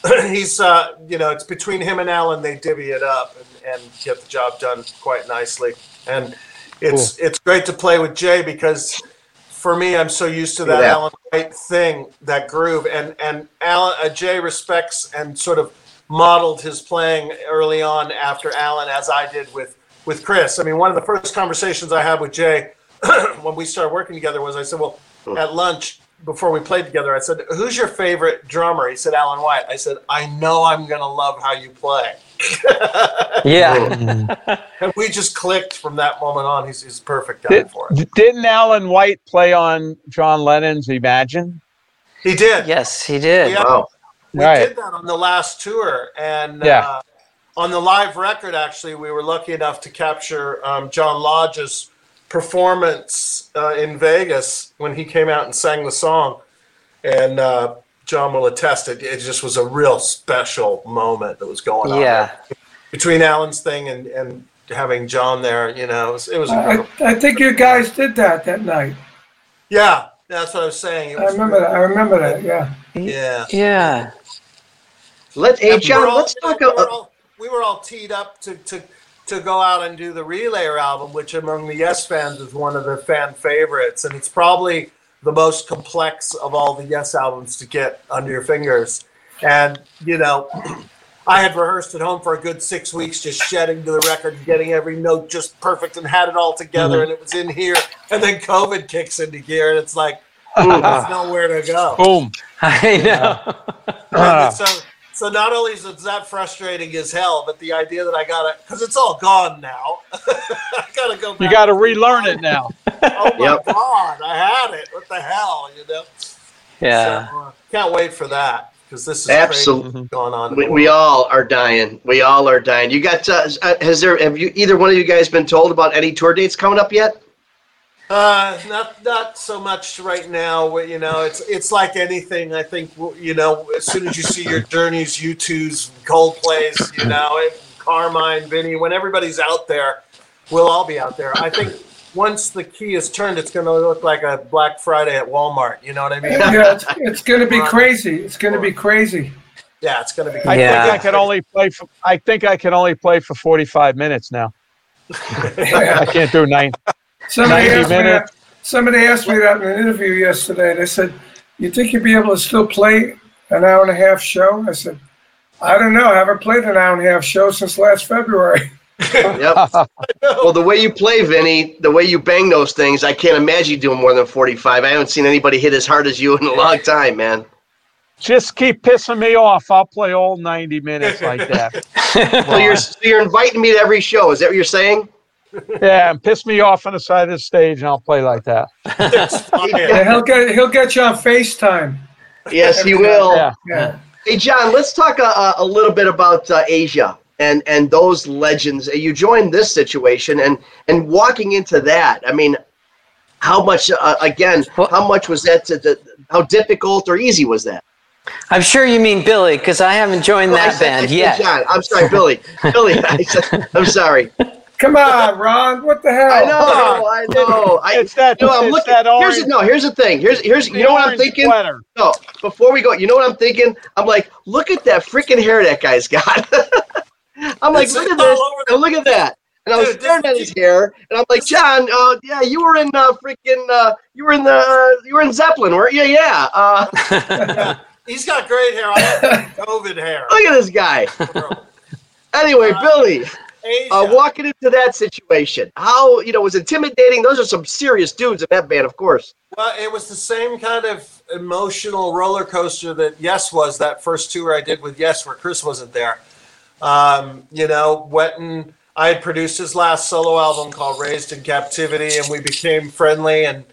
(clears throat) He's, uh, you know, it's between him and Alan they divvy it up and, and get the job done quite nicely. And it's it's great to play with Jay because for me, I'm so used to that Yeah. Alan White thing, that groove, and and Alan uh, Jay respects and sort of modeled his playing early on after Alan, as I did with with Chris. I mean, one of the first conversations I had with Jay (clears throat) when we started working together was I said, well, at lunch before we played together, I said, who's your favorite drummer? He said, Alan White. I said, I know I'm gonna love how you play. (laughs) Yeah. And we just clicked from that moment on. He's, he's a perfect guy Did, for it. didn't Alan White play on John Lennon's Imagine? He did. yes, he did. Yeah. Wow. We Right. did that on the last tour, and Yeah. uh, on the live record, actually, we were lucky enough to capture um, John Lodge's performance uh, in Vegas when he came out and sang the song. And uh, John will attest it. It just was a real special moment that was going on. Yeah. there. Between Alan's thing and, and having John there, you know, it was, it was I. I think you guys did that that night. yeah, that's what I was saying. It I was remember that. I remember that. Yeah. Yeah. Yeah. Let hey And we were John, all- let's talk we were about. all, we were all teed up to, to to go out and do the Relayer album, which among the Yes fans is one of the fan favorites, and it's probably the most complex of all the Yes albums to get under your fingers. And you know, (clears throat) I had rehearsed at home for a good six weeks, just shedding to the record, and getting every note just perfect, and had it all together, mm-hmm. and it was in here. And then COVID kicks into gear, and it's like there's nowhere to go. Boom. (laughs) I know. And so, (laughs) (laughs) so not only is it that frustrating as hell, but the idea that I gotta, because it's all gone now, (laughs) I gotta go. Back You got to relearn it now. Oh my Yep. god, I had it. What the hell, you know? Yeah. So, uh, can't wait for that because this is Absolutely. crazy going on. We, we all are dying. We all are dying. You got? Uh, has there? Have you either one of you guys been told about any tour dates coming up yet? Uh, not not so much right now. You know, it's it's like anything. I think you know, as soon as you see your Journeys, U2's, Coldplay's, you know, it, Carmine, Vinny, when everybody's out there, we'll all be out there. I think once the key is turned, it's going to look like a Black Friday at Walmart. You know what I mean? Yeah. It's, it's going to be (laughs) crazy. It's going to be crazy. Yeah, it's going to be. I Yeah. think I can only play for. I think I can only play for forty-five minutes now. (laughs) I can't do nine. Somebody asked, minutes. me that, somebody asked me that in an interview yesterday. They said, You think you'd be able to still play an hour and a half show? I said, I don't know. I haven't played an hour and a half show since last February. (laughs) yep. Well, the way you play, Vinny, the way you bang those things, I can't imagine you doing more than 45. I haven't seen anybody hit as hard as you in a long time, man. Just keep pissing me off. I'll play all 90 minutes like that. (laughs) so, you're, so you're inviting me to every show. Is that what you're saying? Yeah, and piss me off on the side of the stage, and I'll play like that. Yeah, he'll get he'll get you on FaceTime. Yes, he will. Yeah. Yeah. Hey, John, let's talk a, a little bit about uh, Asia and and those legends. You joined this situation, and and walking into that. I mean, how much? Uh, again, how much was that? To, to, how difficult or easy was that? I'm sure you mean Billy because I haven't joined I that said- band (laughs) said yet. John, I'm sorry, Billy. Billy, (laughs) I said, I'm sorry. Come on, Ron. What the hell? I know, I know. I, It's that- no, I'm it's looking. that here's orange- the, no. Here's the thing. Here's here's. You know what I'm Orange thinking? sweater. No, before we go, you know what I'm thinking? I'm like, look at that freaking hair that guy's got. (laughs) I'm like, It's look at this. over the- and look at that. And I was Dude, staring this- at his hair, and I'm like, John, uh, yeah, you were in uh, freaking, uh, you were in the, uh, you were in Zeppelin, weren't you? Yeah. Uh, (laughs) He's got great hair. I have (laughs) COVID hair. look at this guy. Anyway, Billy, Asia. Uh, walking into that situation, how you know was intimidating. Those are some serious dudes in that band, of course. Well, it was the same kind of emotional roller coaster that Yes was that first tour I did with Yes, where Chris wasn't there. Um, you know, Wetton, I had produced his last solo album called Raised in Captivity, and we became friendly. And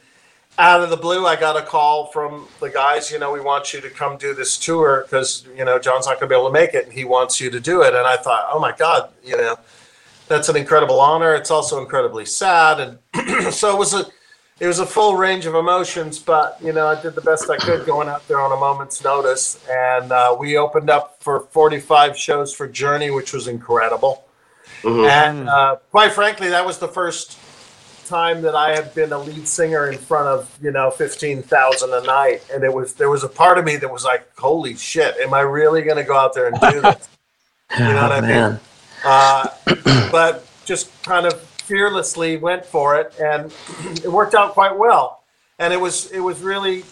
out of the blue, I got a call from the guys, you know, we want you to come do this tour because, you know, John's not going to be able to make it, and he wants you to do it. And I thought, oh my God, you know, that's an incredible honor. It's also incredibly sad. And (clears throat) so it was a, it was a full range of emotions, but you know, I did the best I could going out there on a moment's notice, and uh, we opened up for 45 shows for Journey, which was incredible. And uh, quite frankly, that was the first time that I had been a lead singer in front of you know 15,000 a night, and it was there was a part of me that was like, "Holy shit, am I really going to go out there and do this?" (laughs) You know what I mean? Man. uh, but just kind of fearlessly went for it, and it worked out quite well. And it was it was really,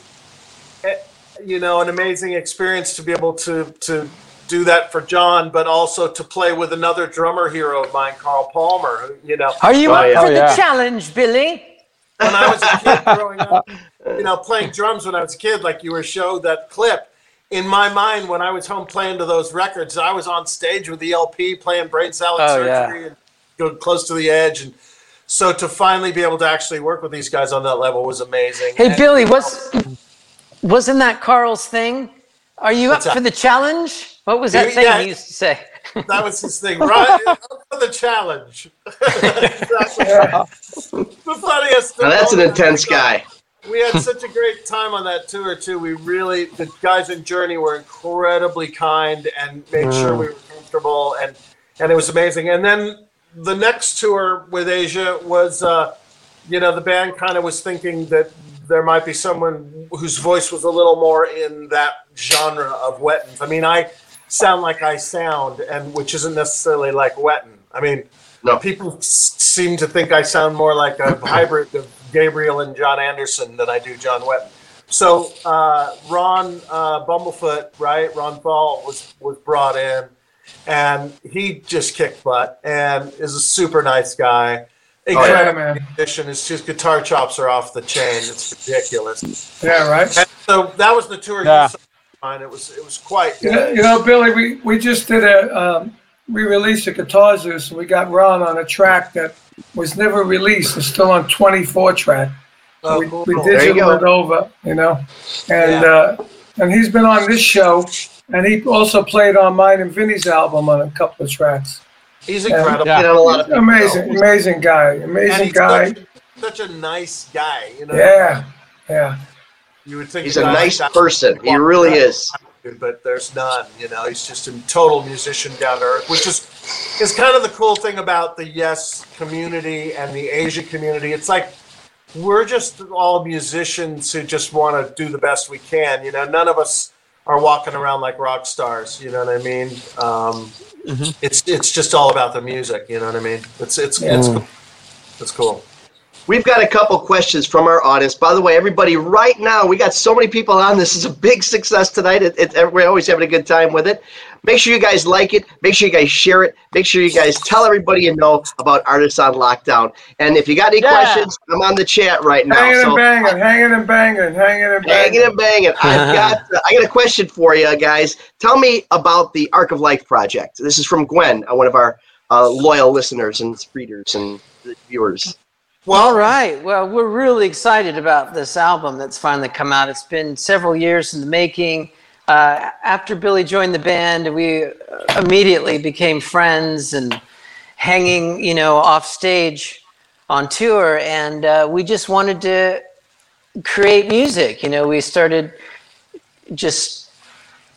eh, you know, an amazing experience to be able to to do that for John, but also to play with another drummer hero of mine, Carl Palmer. Who, you know, Are you Oh, up yeah. for Oh, the yeah. challenge, Billy? when I was a kid growing up, you know, playing drums when I was a kid, like you were showed that clip. In my mind, when I was home playing to those records, I was on stage with the LP playing Brain Salad Oh, yeah. Surgery and go close to the edge. And so to finally be able to actually work with these guys on that level was amazing. Hey, And- Billy, was wasn't that Carl's thing? Are you What's up for the challenge? What was that Yeah, thing yeah. he used to say? That was his thing, right? (laughs) Up for the challenge. (laughs) exactly. (laughs) The funniest. Now that's an intense guy. We had such a great time on that tour too. We really the guys in Journey were incredibly kind and made sure we were comfortable and and it was amazing. And then the next tour with Asia was uh you know the band kind of was thinking that there might be someone whose voice was a little more in that genre of Wetton's. I mean, I sound like I sound and which isn't necessarily like Wetton. I mean, No. people s- seem to think I sound more like a (clears throat) hybrid of Gabriel and Jon Anderson than I do John Wetton. So uh, Ron uh, Bumblefoot, right? Ron Thal was was brought in, and he just kicked butt and is a super nice guy. yeah, Incredible man. musician. His, his guitar chops are off the chain. It's ridiculous. Yeah, right. And so that was the tour. Yeah. You saw. It was it was quite You good. know, you know, Billy, we, we just did a um, we released a Guitar and We got Ron on a track that was never released. It's still on 24 track. Oh, we, cool. we There digital go. it over, you know, and Yeah. uh, and he's been on this show, and he also played on mine and Vinny's album on a couple of tracks. He's incredible. Yeah. You a lot of people Amazing, amazing guy, amazing he's guy. Such, such a nice guy. You know. Yeah, yeah. You would think He's a nice like person. He really is. But there's none. You know, he's just a total musician down to earth, which is is kind of the cool thing about the Yes community and the Asia community. It's like we're just all musicians who just want to do the best we can. You know, none of us are walking around like rock stars. You know what I mean? Um, It's it's just all about the music. You know what I mean? It's it's it's cool. It's cool. We've got a couple questions from our audience. By the way, everybody, right now, we got so many people on. This is a big success tonight. It, it, we're always having a good time with it. Make sure you guys like it. Make sure you guys share it. Make sure you guys tell everybody you know about Artists on Lockdown. And if you got any yeah. questions, I'm on the chat right now. Hanging so, and banging, hanging and banging, hanging and banging. Hanging and banging. I've (laughs) got, uh, I got a question for you guys. Tell me about the Arc of Life project. This is from Gwen, uh, one of our uh, loyal listeners and readers and viewers. Well, all right. Well, we're really excited about this album that's finally come out. It's been several years in the making. Uh, after Billy joined the band, we immediately became friends and hanging, you know, off stage on tour, and uh, we just wanted to create music. You know, we started just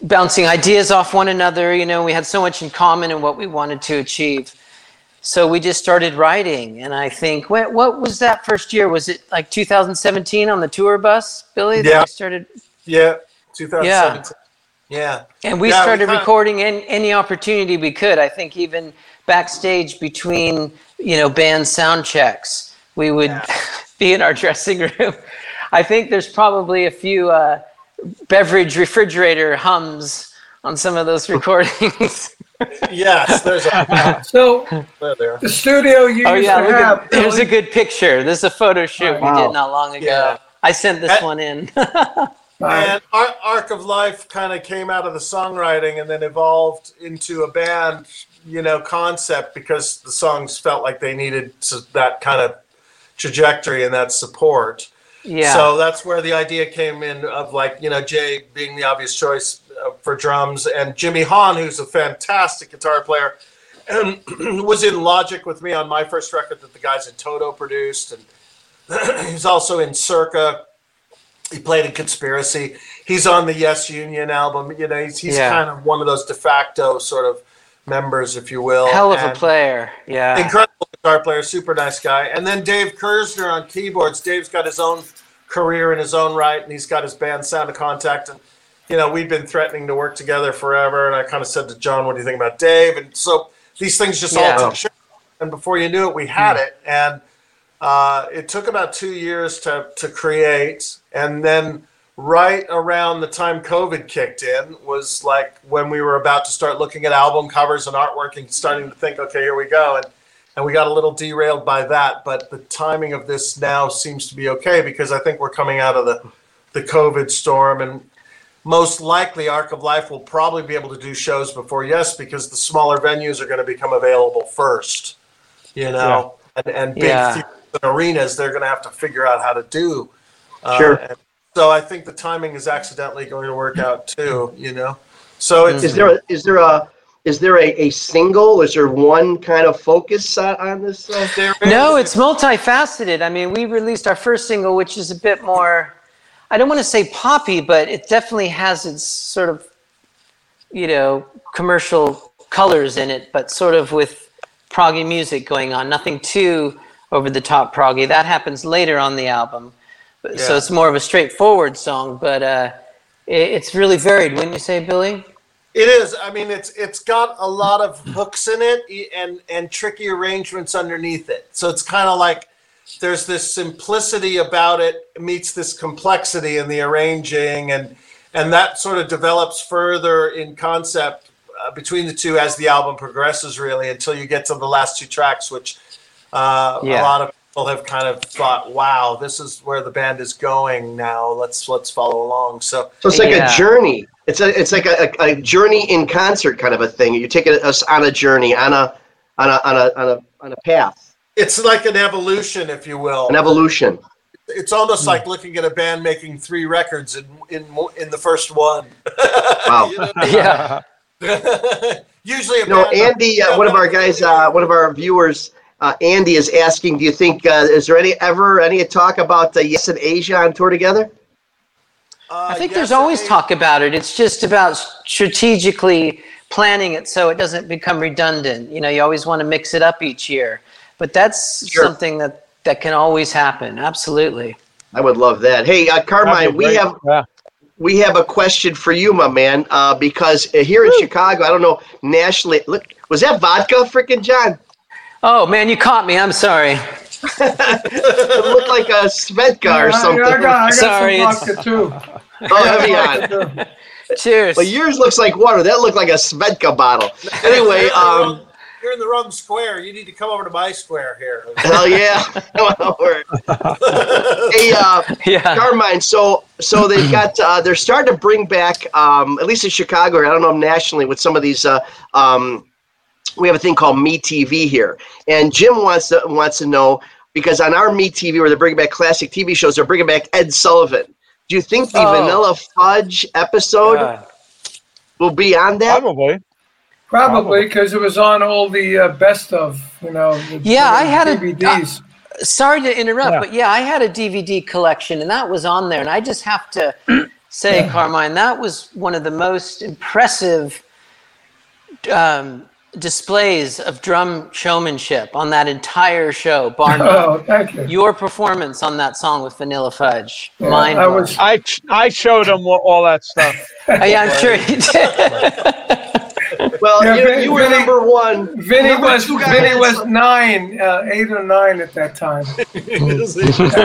bouncing ideas off one another. You know, we had so much in common in what we wanted to achieve so we just started writing and i think what, what was that first year? Was it like 2017 on the tour bus billy yeah. we started? Yeah 2017 yeah, yeah. and we yeah, started we recording any, any opportunity we could. I think even backstage between you know band sound checks we would yeah. (laughs) be in our dressing room. I think there's probably a few uh, beverage refrigerator hums on some of those (laughs) recordings yes, there's a. (laughs) so there. the studio you oh, yeah, have. At, (laughs) there's a good picture. This is a photo shoot wow. we did not long ago. Yeah. I sent this and, one in. (laughs) and Arc of Life kind of came out of the songwriting and then evolved into a band, you know, concept because the songs felt like they needed that kind of trajectory and that support. Yeah. So that's where the idea came in of like, you know, Jay being the obvious choice uh, for drums, and Jimmy Haun, who's a fantastic guitar player, and (clears throat) was in Lodgic with me on my first record that the guys in Toto produced, and (clears throat) he's also in Circa. He played in Conspiracy. He's on the Yes Union album. You know, he's, he's yeah. kind of one of those de facto sort of members, if you will. Hell of and a player, yeah. Incredible guitar player, super nice guy. And then Dave Kerzner on keyboards. Dave's got his own career in his own right, and he's got his band Sound of Contact. And you know, we'd been threatening to work together forever. And I kind of said to John, what do you think about Dave? And so these things just yeah. all took shape. And before you knew it, we had mm. it. And uh, it took about two years to, to create. And then right around the time COVID kicked in was like when we were about to start looking at album covers and artwork and starting to think, okay, here we go. And, and we got a little derailed by that. But the timing of this now seems to be okay because I think we're coming out of the, the COVID storm. And most likely Arc of Life will probably be able to do shows before Yes because the smaller venues are going to become available first. You know, yeah. and, and big yeah. arenas they're going to have to figure out how to do. Uh, sure. So I think the timing is accidentally going to work out too. You know, so is there a, is there a is there a, a single? Is there one kind of focus uh, on this? Uh? No, it's multifaceted. I mean, we released our first single, which is a bit more I don't want to say poppy, but it definitely has its sort of, you know, commercial colors in it, but sort of with proggy music going on. Nothing too over the top proggy. That happens later on the album. Yeah. So it's more of a straightforward song, but uh, it, it's really varied, wouldn't you say, Billy? It is. I mean, it's it's got a lot of hooks in it and and tricky arrangements underneath it. So it's kind of like there's this simplicity about it meets this complexity in the arranging and and that sort of develops further in concept uh, between the two as the album progresses really until you get to the last two tracks which uh, yeah. a lot of people have kind of thought wow this is where the band is going now let's let's follow along so so it's like yeah. a journey it's a it's like a, a, journey in concert kind of a thing you're taking us on a journey on a on a on a on a, on a path it's like an evolution, if you will. An evolution. It's almost mm. like looking at a band making three records in in in the first one. Wow. yeah. (laughs) Usually, you know, (laughs) Andy, uh, one of our guys, uh, one of our viewers, uh, Andy is asking, do you think uh, is there any ever any talk about uh, Yes and Asia on tour together? Uh, I think yes there's always Asia. talk about it. It's just about strategically planning it so it doesn't become redundant. You know, you always want to mix it up each year. But that's sure. something that that can always happen. Absolutely. I would love that. Hey, uh, Carmine, we have yeah. we have a question for you, my man. Uh, because here in Woo. Chicago, I don't know nationally. Look, was that vodka, freaking John? Oh man, you caught me. I'm sorry. it looked like a Svedka or something. I, I got, I got Sorry, some it's- vodka too. (laughs) oh, heavy on. (laughs) Cheers. But yours looks like water. That looked like a Svedka bottle. Anyway, You're in the um, wrong- you're in the wrong square. You need to come over to my square here. hell yeah. (laughs) hey, uh, yeah. Carmine. So, so they've (clears throat) got uh, they're starting to bring back, um, at least in Chicago. I don't know nationally with some of these. Uh, um, we have a thing called Me TV here, and Jim wants to wants to know because on our Me TV, where they're bringing back classic TV shows, they're bringing back Ed Sullivan. Do you think the Oh. Vanilla Fudge episode God. will be on that? Probably. Probably because it was on all the uh, best of, you know. The, Yeah, I had a- DVDs. Sorry to interrupt, Yeah. but yeah, I had a DVD collection and that was on there. And I just have to (clears throat) say, Carmine, that was one of the most impressive um, displays of drum showmanship on that entire show, bar oh, none. oh, thank you. Your performance on that song with Vanilla Fudge, Yeah, mind I was- I I showed him all- all that stuff. (laughs) Yeah, I'm sure you did. (laughs) Well, Yeah, you, Vin- you were Vinny- number one. Vinny Number was Vinny was some- nine, uh, eight or nine at that time. (laughs)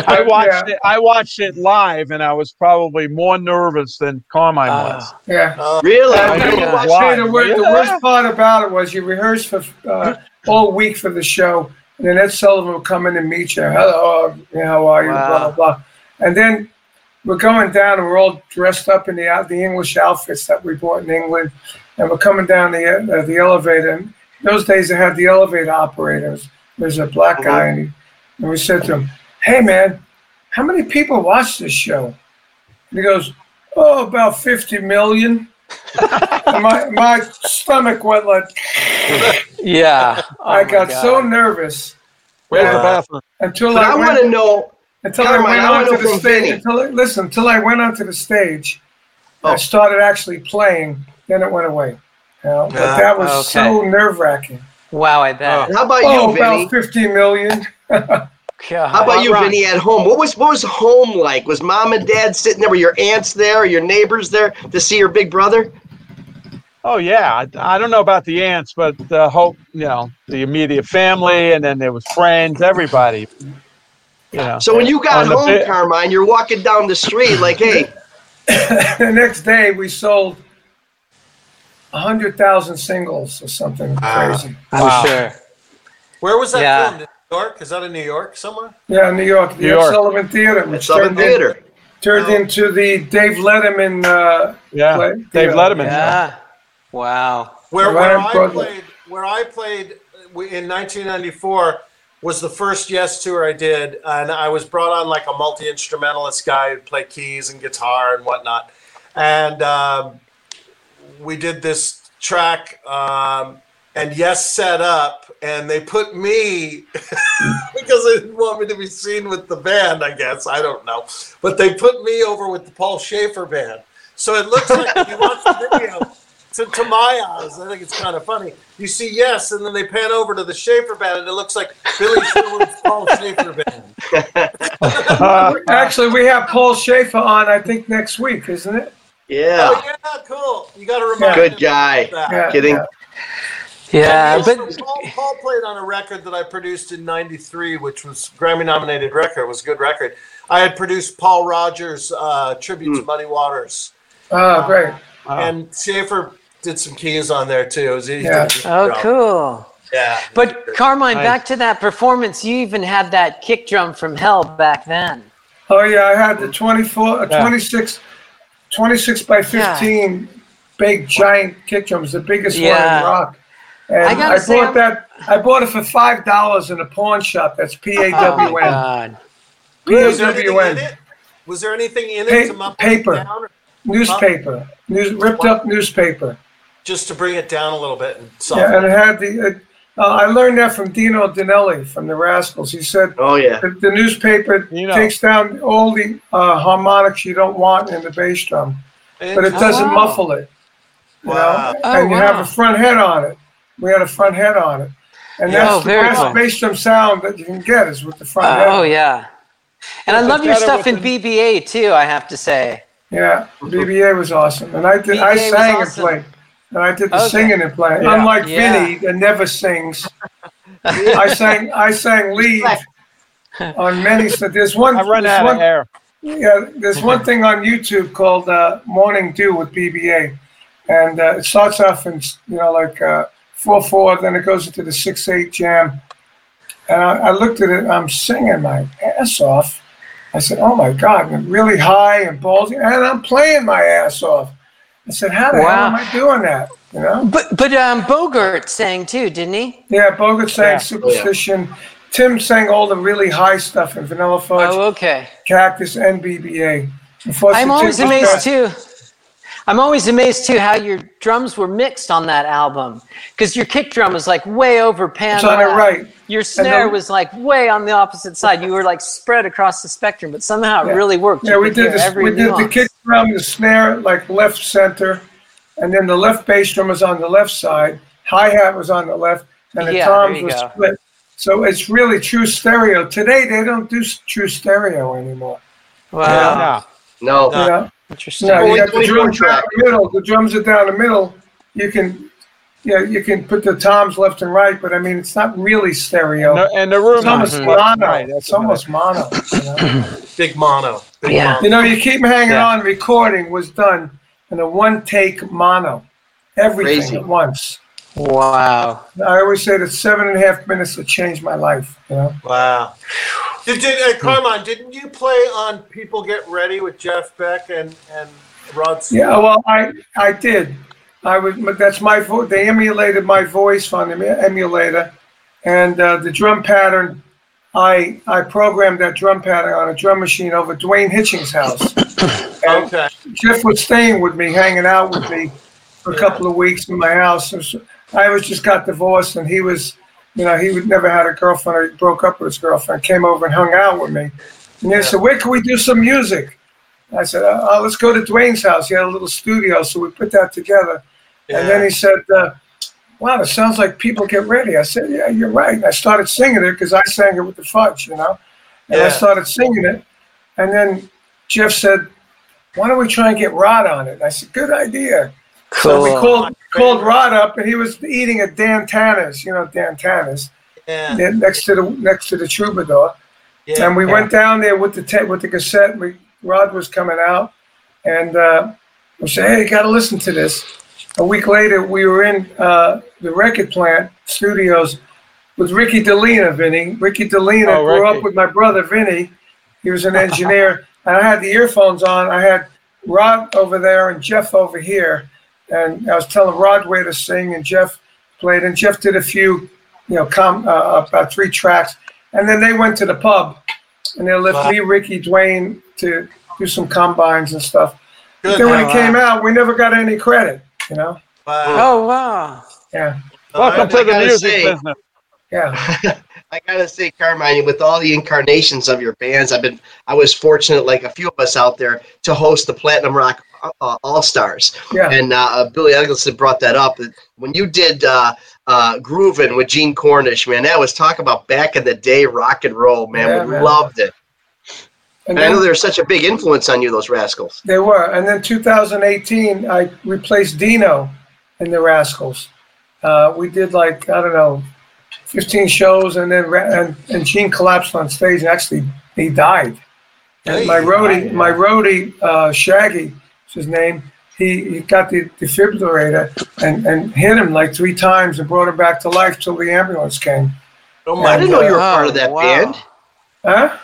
I watched it. I watched it live, and I was probably more nervous than Carmine was. Yeah. Really? Uh, I knew the- it was the, wor- the worst part about it was you rehearsed for uh, all week for the show, and then Ed Sullivan would come in and meet you. Hello, how are you? Blah Wow. blah blah. And then we're going down, and we're all dressed up in the the English outfits that we bought in England, and we're coming down the uh, the elevator. And those days they had the elevator operators. There's a black guy, and, he, and we said to him, "Hey man, how many people watch this show?" And he goes, "Oh, about fifty million. (laughs) And my my stomach went like yeah. (laughs) Oh I got God. so nervous Where's the bathroom? until But I, I went, want to know. until Carmine, I went I onto the stage. Until listen, until I went onto the stage, Oh. I started actually playing. Then it went away. You know, but uh, that was so nerve wracking. Wow, I bet. Oh. How about Oh, you, Vinny? about fifty million. (laughs) God. How about you, Vinny, at home? What was what was home like? Was mom and dad sitting there? Were your aunts there? Or your neighbors there to see your big brother? Oh yeah, I, I don't know about the aunts, but the whole, you know, the immediate family, and then there was friends, everybody. You know. So when you got On the home, bit- Carmine, you're walking down the street like, "Hey, (coughs) the next day we sold hundred thousand singles or something crazy. I'm Wow. sure. Where was that Yeah. filmed? In New York? Is that in New York somewhere? Yeah, New York, the New Ed York. Sullivan Theater, which it's Southern turned, in- Theater." turned into the Dave Letterman. Uh, yeah, play- Dave yeah. Letterman. Yeah. Wow. Where, where I Broadway. played, where I played uh, in 1994 was the first Yes tour I did, and I was brought on like a multi instrumentalist guy who played keys and guitar and whatnot, and um, we did this track, um, and Yes set up, and they put me (laughs) because they didn't want me to be seen with the band. I guess I don't know, but they put me over with the Paul Shaffer band. So it looks like if you watch the video, to, to my eyes, I think it's kind of funny. You see yes, and then they pan over to the Shaffer band, and it looks like Billy Sherwood's Paul Shaffer band. (laughs) Actually, we have Paul Shaffer on, I think, next week, isn't it? Yeah, Oh yeah, cool. You got to remind good guy. Yeah. Kidding. yeah. Yeah, And but also, Paul, Paul played on a record that I produced in '93, which was Grammy nominated record. It was a good record. I had produced Paul Rodgers' uh, tribute Hmm. to Muddy Waters, Oh, great. and Shaffer did some keys on there too. It was, he did a Yeah. good oh, cool. Yeah. But Carmine, Nice. back to that performance, you even had that kick drum from hell back then. Oh, yeah, I had the 24, uh, Yeah. 26, 26 by 15 big, giant kick drums, the biggest one in rock. And I I, bought I'm- that. I bought it for five dollars in a pawn shop. That's P A Oh W my N. God. P A Was there anything in it? Was there anything in Pa- it to muffle paper. it down, or Newspaper, news, ripped up newspaper. just to bring it down a little bit and soften. Yeah, soften and it? it had the. Uh, uh, I learned that from Dino Danelli from the Rascals. He said Oh yeah. the, the newspaper You know. takes down all the uh, harmonics you don't want in the bass drum, but it doesn't wow. muffle it. You Wow. know, Oh, and you have a front head on it. We had a front head on it, and that's Oh, the best cool. bass drum sound that you can get is with the front head. Oh yeah. And I love your stuff in the- BBA too. I have to say. Yeah, BBA was awesome, and I did. I BBA was sang and awesome. played, and I did the Okay. singing and playing. Yeah. Unlike Yeah. Vinny, that never sings. I (laughs) sang. I sang lead. on many. So there's one. I run out one, of air. Yeah, there's one thing on YouTube called uh, Morning Dew with BBA, and uh, it starts off in you know like uh, four four, then it goes into the six eight jam, and I, I looked at it. I'm singing my ass off. I said, "Oh my God!" And really high and ballsy, and I'm playing my ass off. I said, "How the hell am I doing that?" You know? But but um, Bogert sang too, didn't he? Yeah, Bogert sang Yeah. Superstition. Tim sang all the really high stuff in Vanilla Fudge, Oh, okay. Cactus, and BBA. Unfortunately, I'm always Tim amazed too. I'm always amazed too how your drums were mixed on that album because your kick drum was like way over pan on the left. right. Your snare then- was like way on the opposite side. You were like spread across the spectrum, but somehow it really worked. Yeah, You we did hear this. every We did the kick drum, the snare, like left center, and then the left bass drum was on the left side. Hi hat was on the left, and the Yeah, toms you was go. split. So it's really true stereo. Today they don't do true stereo anymore. Wow, No. No. You know? Interesting. No, you Only got the 24 drums down track. the middle. The drums are down the middle. You can, yeah, you can put the toms left and right, but I mean it's not really stereo. No, and the room it's almost is mono. right, that's it's almost mono. You know? (coughs) Big mono. Big Yeah. mono. You know, you keep hanging Yeah. on. Recording was done in a one-take mono, everything Crazy. at once. Wow. I always say that seven and a half minutes will change my life. You know, Wow. Did, did uh, Carmine? Didn't you play on "People Get Ready" with Jeff Beck and and Rod? Stewart? yeah. Well, I I did. I was. That's my voice. They emulated my voice on the emulator, and uh, the drum pattern. I I programmed that drum pattern on a drum machine over Duane Hitchings' house. (coughs) Okay. Jeff was staying with me, hanging out with me for a couple of weeks in my house. I was just got divorced, and he was, you know, he would never had a girlfriend or he broke up with his girlfriend. Came over and hung out with me, and they said, "Where can we do some music?" I said, uh, "Let's go to Duane's house. He had a little studio, so we put that together." And then he said, uh, "Wow, it sounds like people get ready." I said, "Yeah, you're right." And I started singing it because I sang it with the fudge, you know, and I started singing it, and then Jeff said, "Why don't we try and get Rod on it?" And I said, "Good idea." Cool. So we called called Rod up, and he was eating at Dan Tana's, you know, Dan Tana's, Yeah. there next to the next to the Troubadour. yeah. And we went down there with the ta- with the cassette. We Rod was coming out, and uh, we said, "Hey, you got to listen to this." A week later, we were in uh, the record plant studios with Ricky Delina, Vinny. Ricky Delina Oh, grew Ricky. up with my brother Vinny. He was an engineer, (laughs) and I had the earphones on. I had Rod over there and Jeff over here, and I was telling Rod where to sing, and Jeff played, and Jeff did a few, you know, com- uh, about three tracks, and then they went to the pub, and they left Wow. me, Ricky, Duane to do some combines and stuff. Good. Then when Wow. it came out, we never got any credit, you know. Wow. Oh wow. Yeah, Welcome to the music say- business. yeah. (laughs) I gotta say, Carmine, with all the incarnations of your bands, I've been I was fortunate, like a few of us out there, to host the Platinum Rock uh, All Stars. Yeah. And uh, Billy Eggleston brought that up. When you did uh, uh, Groovin' with Gene Cornish, man, that was talk about back in the day rock and roll, man. Yeah, we man. loved it. And And I know they're such a big influence on you, those rascals. they were, and then 2018, I replaced Dino in the Rascals. Uh, we did like I don't know, 15 shows, and then Ra- and, and Gene collapsed on stage. And actually, he died. And Hey, my he roadie, died, my roadie, uh, Shaggy, is his name. He, he got the defibrillator and, and hit him like three times and brought him back to life till the ambulance came. Oh I didn't know you were Oh, part of that wow. band. Huh?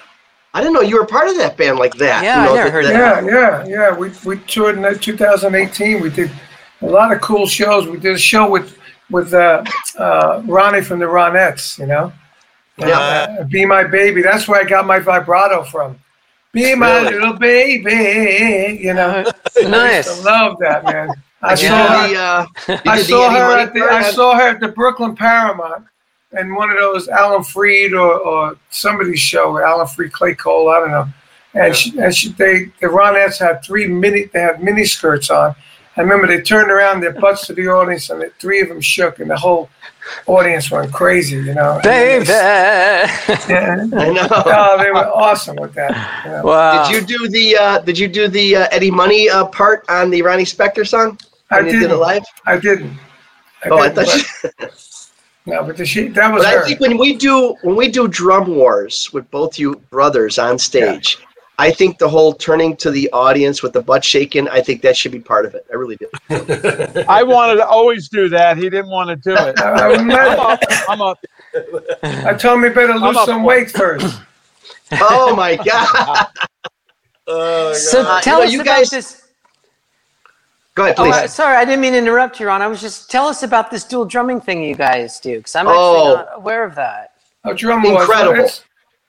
I didn't know you were part of that band like that. Yeah, you I never heard that. Yeah, yeah, yeah. We we toured in 2018. We did a lot of cool shows. We did a show with with uh, uh, Ronnie from the Ronettes. You know, Yeah. Uh, "Be My Baby." That's where I got my vibrato from. Be my Really? little baby. You know, nice. I nice. love that man. I Did you saw her. uh, I did the saw her at the? I saw her at the Brooklyn Paramount and one of those Alan Freed or, or somebody's show, Alan Freed, Clay Cole, I don't know. And she, and she, they the Ronettes had three mini they had mini skirts on. I remember they turned around their butts to the audience and the three of them shook and the whole audience went crazy, you know. Baby. (laughs) Yeah. I know. Oh, they were awesome with that. you know. wow. Did you do the uh, Did you do the uh, Eddie Money uh, part on the Ronnie Spector song? I When did it didn't. live. I didn't. I Oh, I didn't, thought. You, (laughs) No, but the she, that was But her. I think when we do when we do drum wars with both you brothers on stage, I think the whole turning to the audience with the butt shaking, I think that should be part of it. I really do. (laughs) I wanted to always do that. He didn't want to do it. (laughs) I, I'm up. I'm up. I told him he better lose some weight first. (laughs) Oh my god! Oh, So God. tell you know, us you about guys- this. Go ahead, Oh, please. uh, sorry, I didn't mean to interrupt you, Ron. I was just tell us about this dual drumming thing you guys do, because I'm actually Oh. not aware of that. Oh, drum wars. Incredible. It's,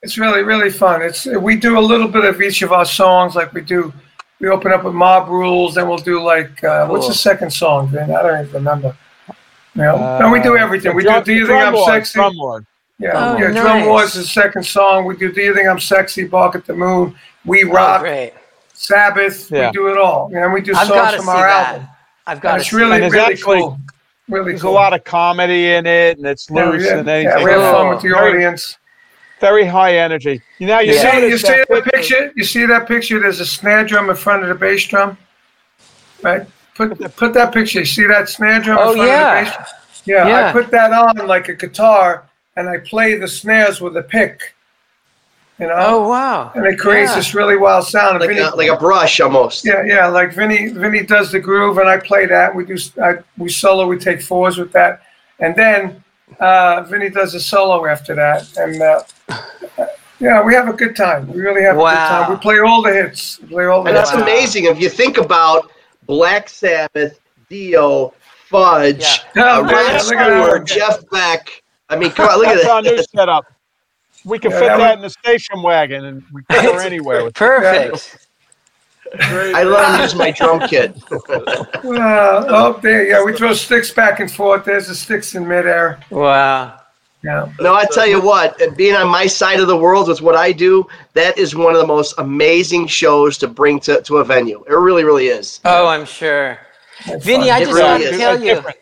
it's really really fun. It's we do a little bit of each of our songs. Like we do, we open up with Mob Rules, then we'll do like uh, what's the second song? Vin? I don't even remember. You know, and we do everything. We Drum- do Do You Think I'm wars, Sexy? Drum wars. Yeah, Oh, yeah. Drum nice. Wars is the second song. We do Do You Think I'm Sexy? Bark at the Moon. We Oh, Rock. great. Sabbath. Yeah. We do it all. And we do I've songs from our that. album. I've got And it's really And really actually- cool. Really There's cool. a lot of comedy in it, and it's loose yeah, and yeah, anything. we have fun with the audience. Very high energy. You know, you You see, you see that that picture? You see that picture? There's a snare drum in front of the bass drum, right? Put put that picture. You see that snare drum Oh, in front yeah. of the bass? drum? Yeah, Yeah. I put that on like a guitar, and I play the snares with a pick. You know, Oh wow. and it creates Yeah. this really wild sound. like Vinny- a, like a brush almost. yeah, yeah, like Vinny. Vinny does the groove, and I play that. We do. I, we solo. We take fours with that, and then uh, Vinny does a solo after that, and uh, yeah, we have a good time. We really have a good time. We play all the hits. We play all the And hits. that's amazing if you think about Black Sabbath, Dio, Fudge, Yeah. uh, Oh, Rod yeah, look at Stewart. Jeff Beck. I mean, come on, look That's at our new setup. We can Yeah, fit that that was- in the station wagon and we can go (laughs) anywhere with Perfect. I let him use my drum kit. (laughs) Uh, oh, there, yeah, we throw sticks back and forth. There's the sticks in midair. Wow. Yeah. No, I tell you what, being on my side of the world with what I do, that is one of the most amazing shows to bring to, to a venue. It really, really is. Oh, I'm sure. Vinny, I It just really got to tell you. different.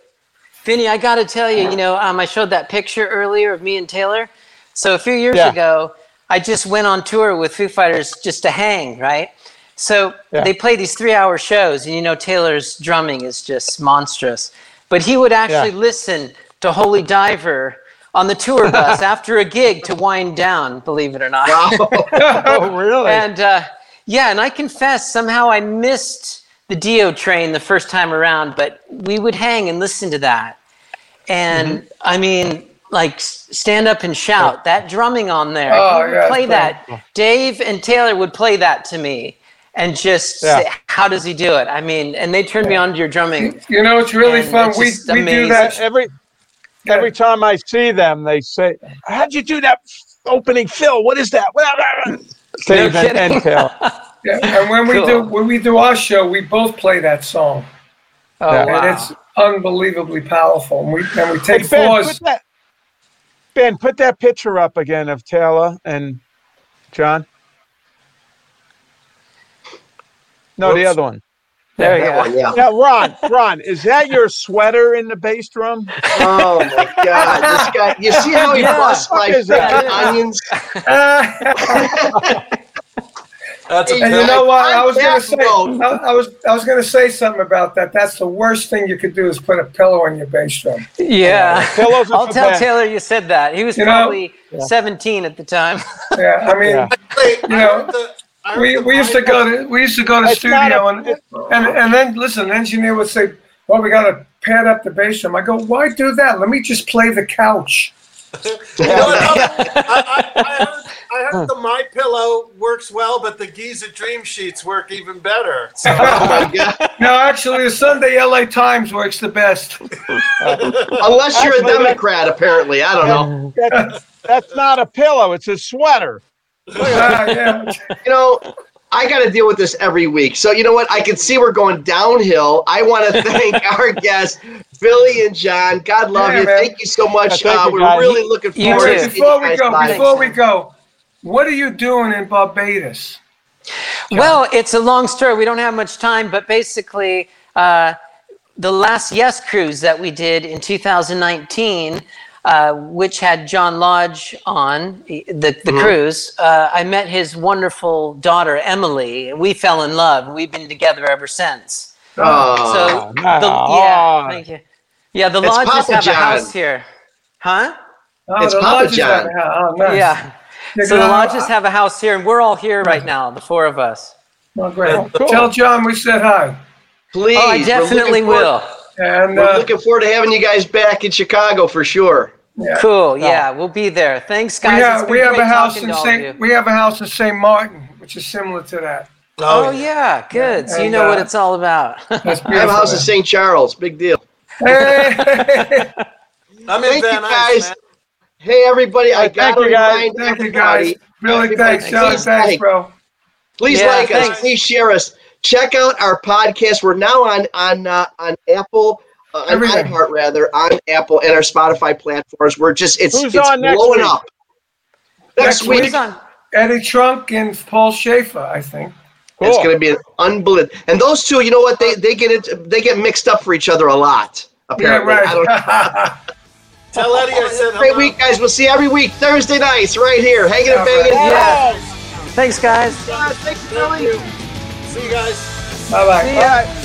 Vinny, I got to tell you, you know, um, I showed that picture earlier of me and Taylor. So a few years Yeah. ago, I just went on tour with Foo Fighters just to hang, right? So Yeah. they play these three-hour shows, and you know Taylor's drumming is just monstrous. But he would actually Yeah. listen to Holy Diver on the tour (laughs) bus after a gig to wind down. Believe it or not. (laughs) Oh, really? And uh, yeah, and I confess somehow I missed the Dio train the first time around, but we would hang and listen to that. And Mm-hmm. I mean, like stand up and shout that drumming on there. Oh, would yeah, play it's that. Dave and Taylor would play that to me. And just Yeah. say, how does he do it? I mean, and they turned me on to your drumming. You know, it's really And fun. it's We, just we do that. every every time I see them, they say, "How'd you do that opening fill? What is that?" Dave and, kidding. and Taylor. (laughs) Yeah, and when we Cool. do when we do our show, we both play that song, Oh, Yeah. wow. and it's unbelievably powerful. And we and we Hey, take Ben, fours. put that, Ben, put that picture up again of Taylor and John. No, the other one. (laughs) there you go. one, yeah. Yeah, Ron, Ron, is that your sweater in the bass drum? Oh my God, this guy! You see how he Yeah. busts my that? onions? (laughs) That's a And you know what? I was gonna say. I, I was I was gonna say something about that. That's the worst thing you could do is put a pillow on your bass drum. Yeah. Pillows I'll tell Ben. Taylor you said that. He was You know- probably 17 at the time. Yeah, I mean, Yeah. Wait, You I know, heard the- I heard we, we used to go to we used to go to It's studio a- and, and and then listen, engineer would say, "Well, we got to pad up the bass drum." I go, "Why do that? Let me just play the couch." (laughs) You know? I, I, I heard, I heard the My Pillow works well, but the Giza Dream Sheets work even better. So, (laughs) Oh my God! No, actually, the Sunday LA Times works the best. (laughs) Unless you're a Democrat, apparently. I don't know. That's, that's not a pillow; it's a sweater. (laughs) Yeah. You know, I got to deal with this every week. So you know what? I can see we're going downhill. I want to (laughs) thank our guests, Billy and John. God love Yeah, you. man. Thank you so much. Yeah, uh, you, we're guys. really looking forward too. to seeing Before we go, live. before we go, what are you doing in Barbados? Well, it's a long story. We don't have much time, but basically, uh, the last Yes cruise that we did in 2019, uh, which had John Lodge on the, the cruise, uh, I met his wonderful daughter, Emily, and we fell in love. We've been together ever since. Oh, So, the, yeah, thank you. Yeah, the It's Lodges Papa have John. a house here. Huh? Oh, It's Papa lodges John. Oh, nice. Yeah. Yeah, So the Lodges have a house here, and we're all here right now, the four of us. Oh, great. cool. Tell John we said hi. Please. Oh, I definitely looking forward- will. And We're uh, looking forward to having you guys back in Chicago for sure. yeah. Cool. Yeah, we'll be there. Thanks, guys. It's have we have a house in to all of you. Saint we have a house in Saint Martin, which is similar to that. Oh yeah, good. So you And, know what uh, it's all about. (laughs) That's I have a house in St. Charles. Big deal. Hey, (laughs) I'm in Thank you Van Nuys, guys. man. Hey everybody, I Thank gotta you, guys. remind thank you guys. Billy, thanks. John, Please thanks, like- bro. Please Yeah, like thanks. us. Please share us. Check out our podcast. We're now on on uh, on Apple, uh, on Everything. iHeart rather, on Apple and our Spotify platforms. We're just it's Who's it's on next blowing week? up. Next, Next week, Who's? Eddie Trunk and Paul Shaffer, I think. it's going to be an unbelievable. And those two, you know what? They they get it. They get mixed up for each other a lot. Yeah, Apparently, I don't right. (laughs) Tell Eddie I said Great week, guys. We'll see you every week, Thursday nights, right here. Hanging and banging. right. Yeah. Thanks, guys. Thank you, Billy. See you guys. bye bye. See ya.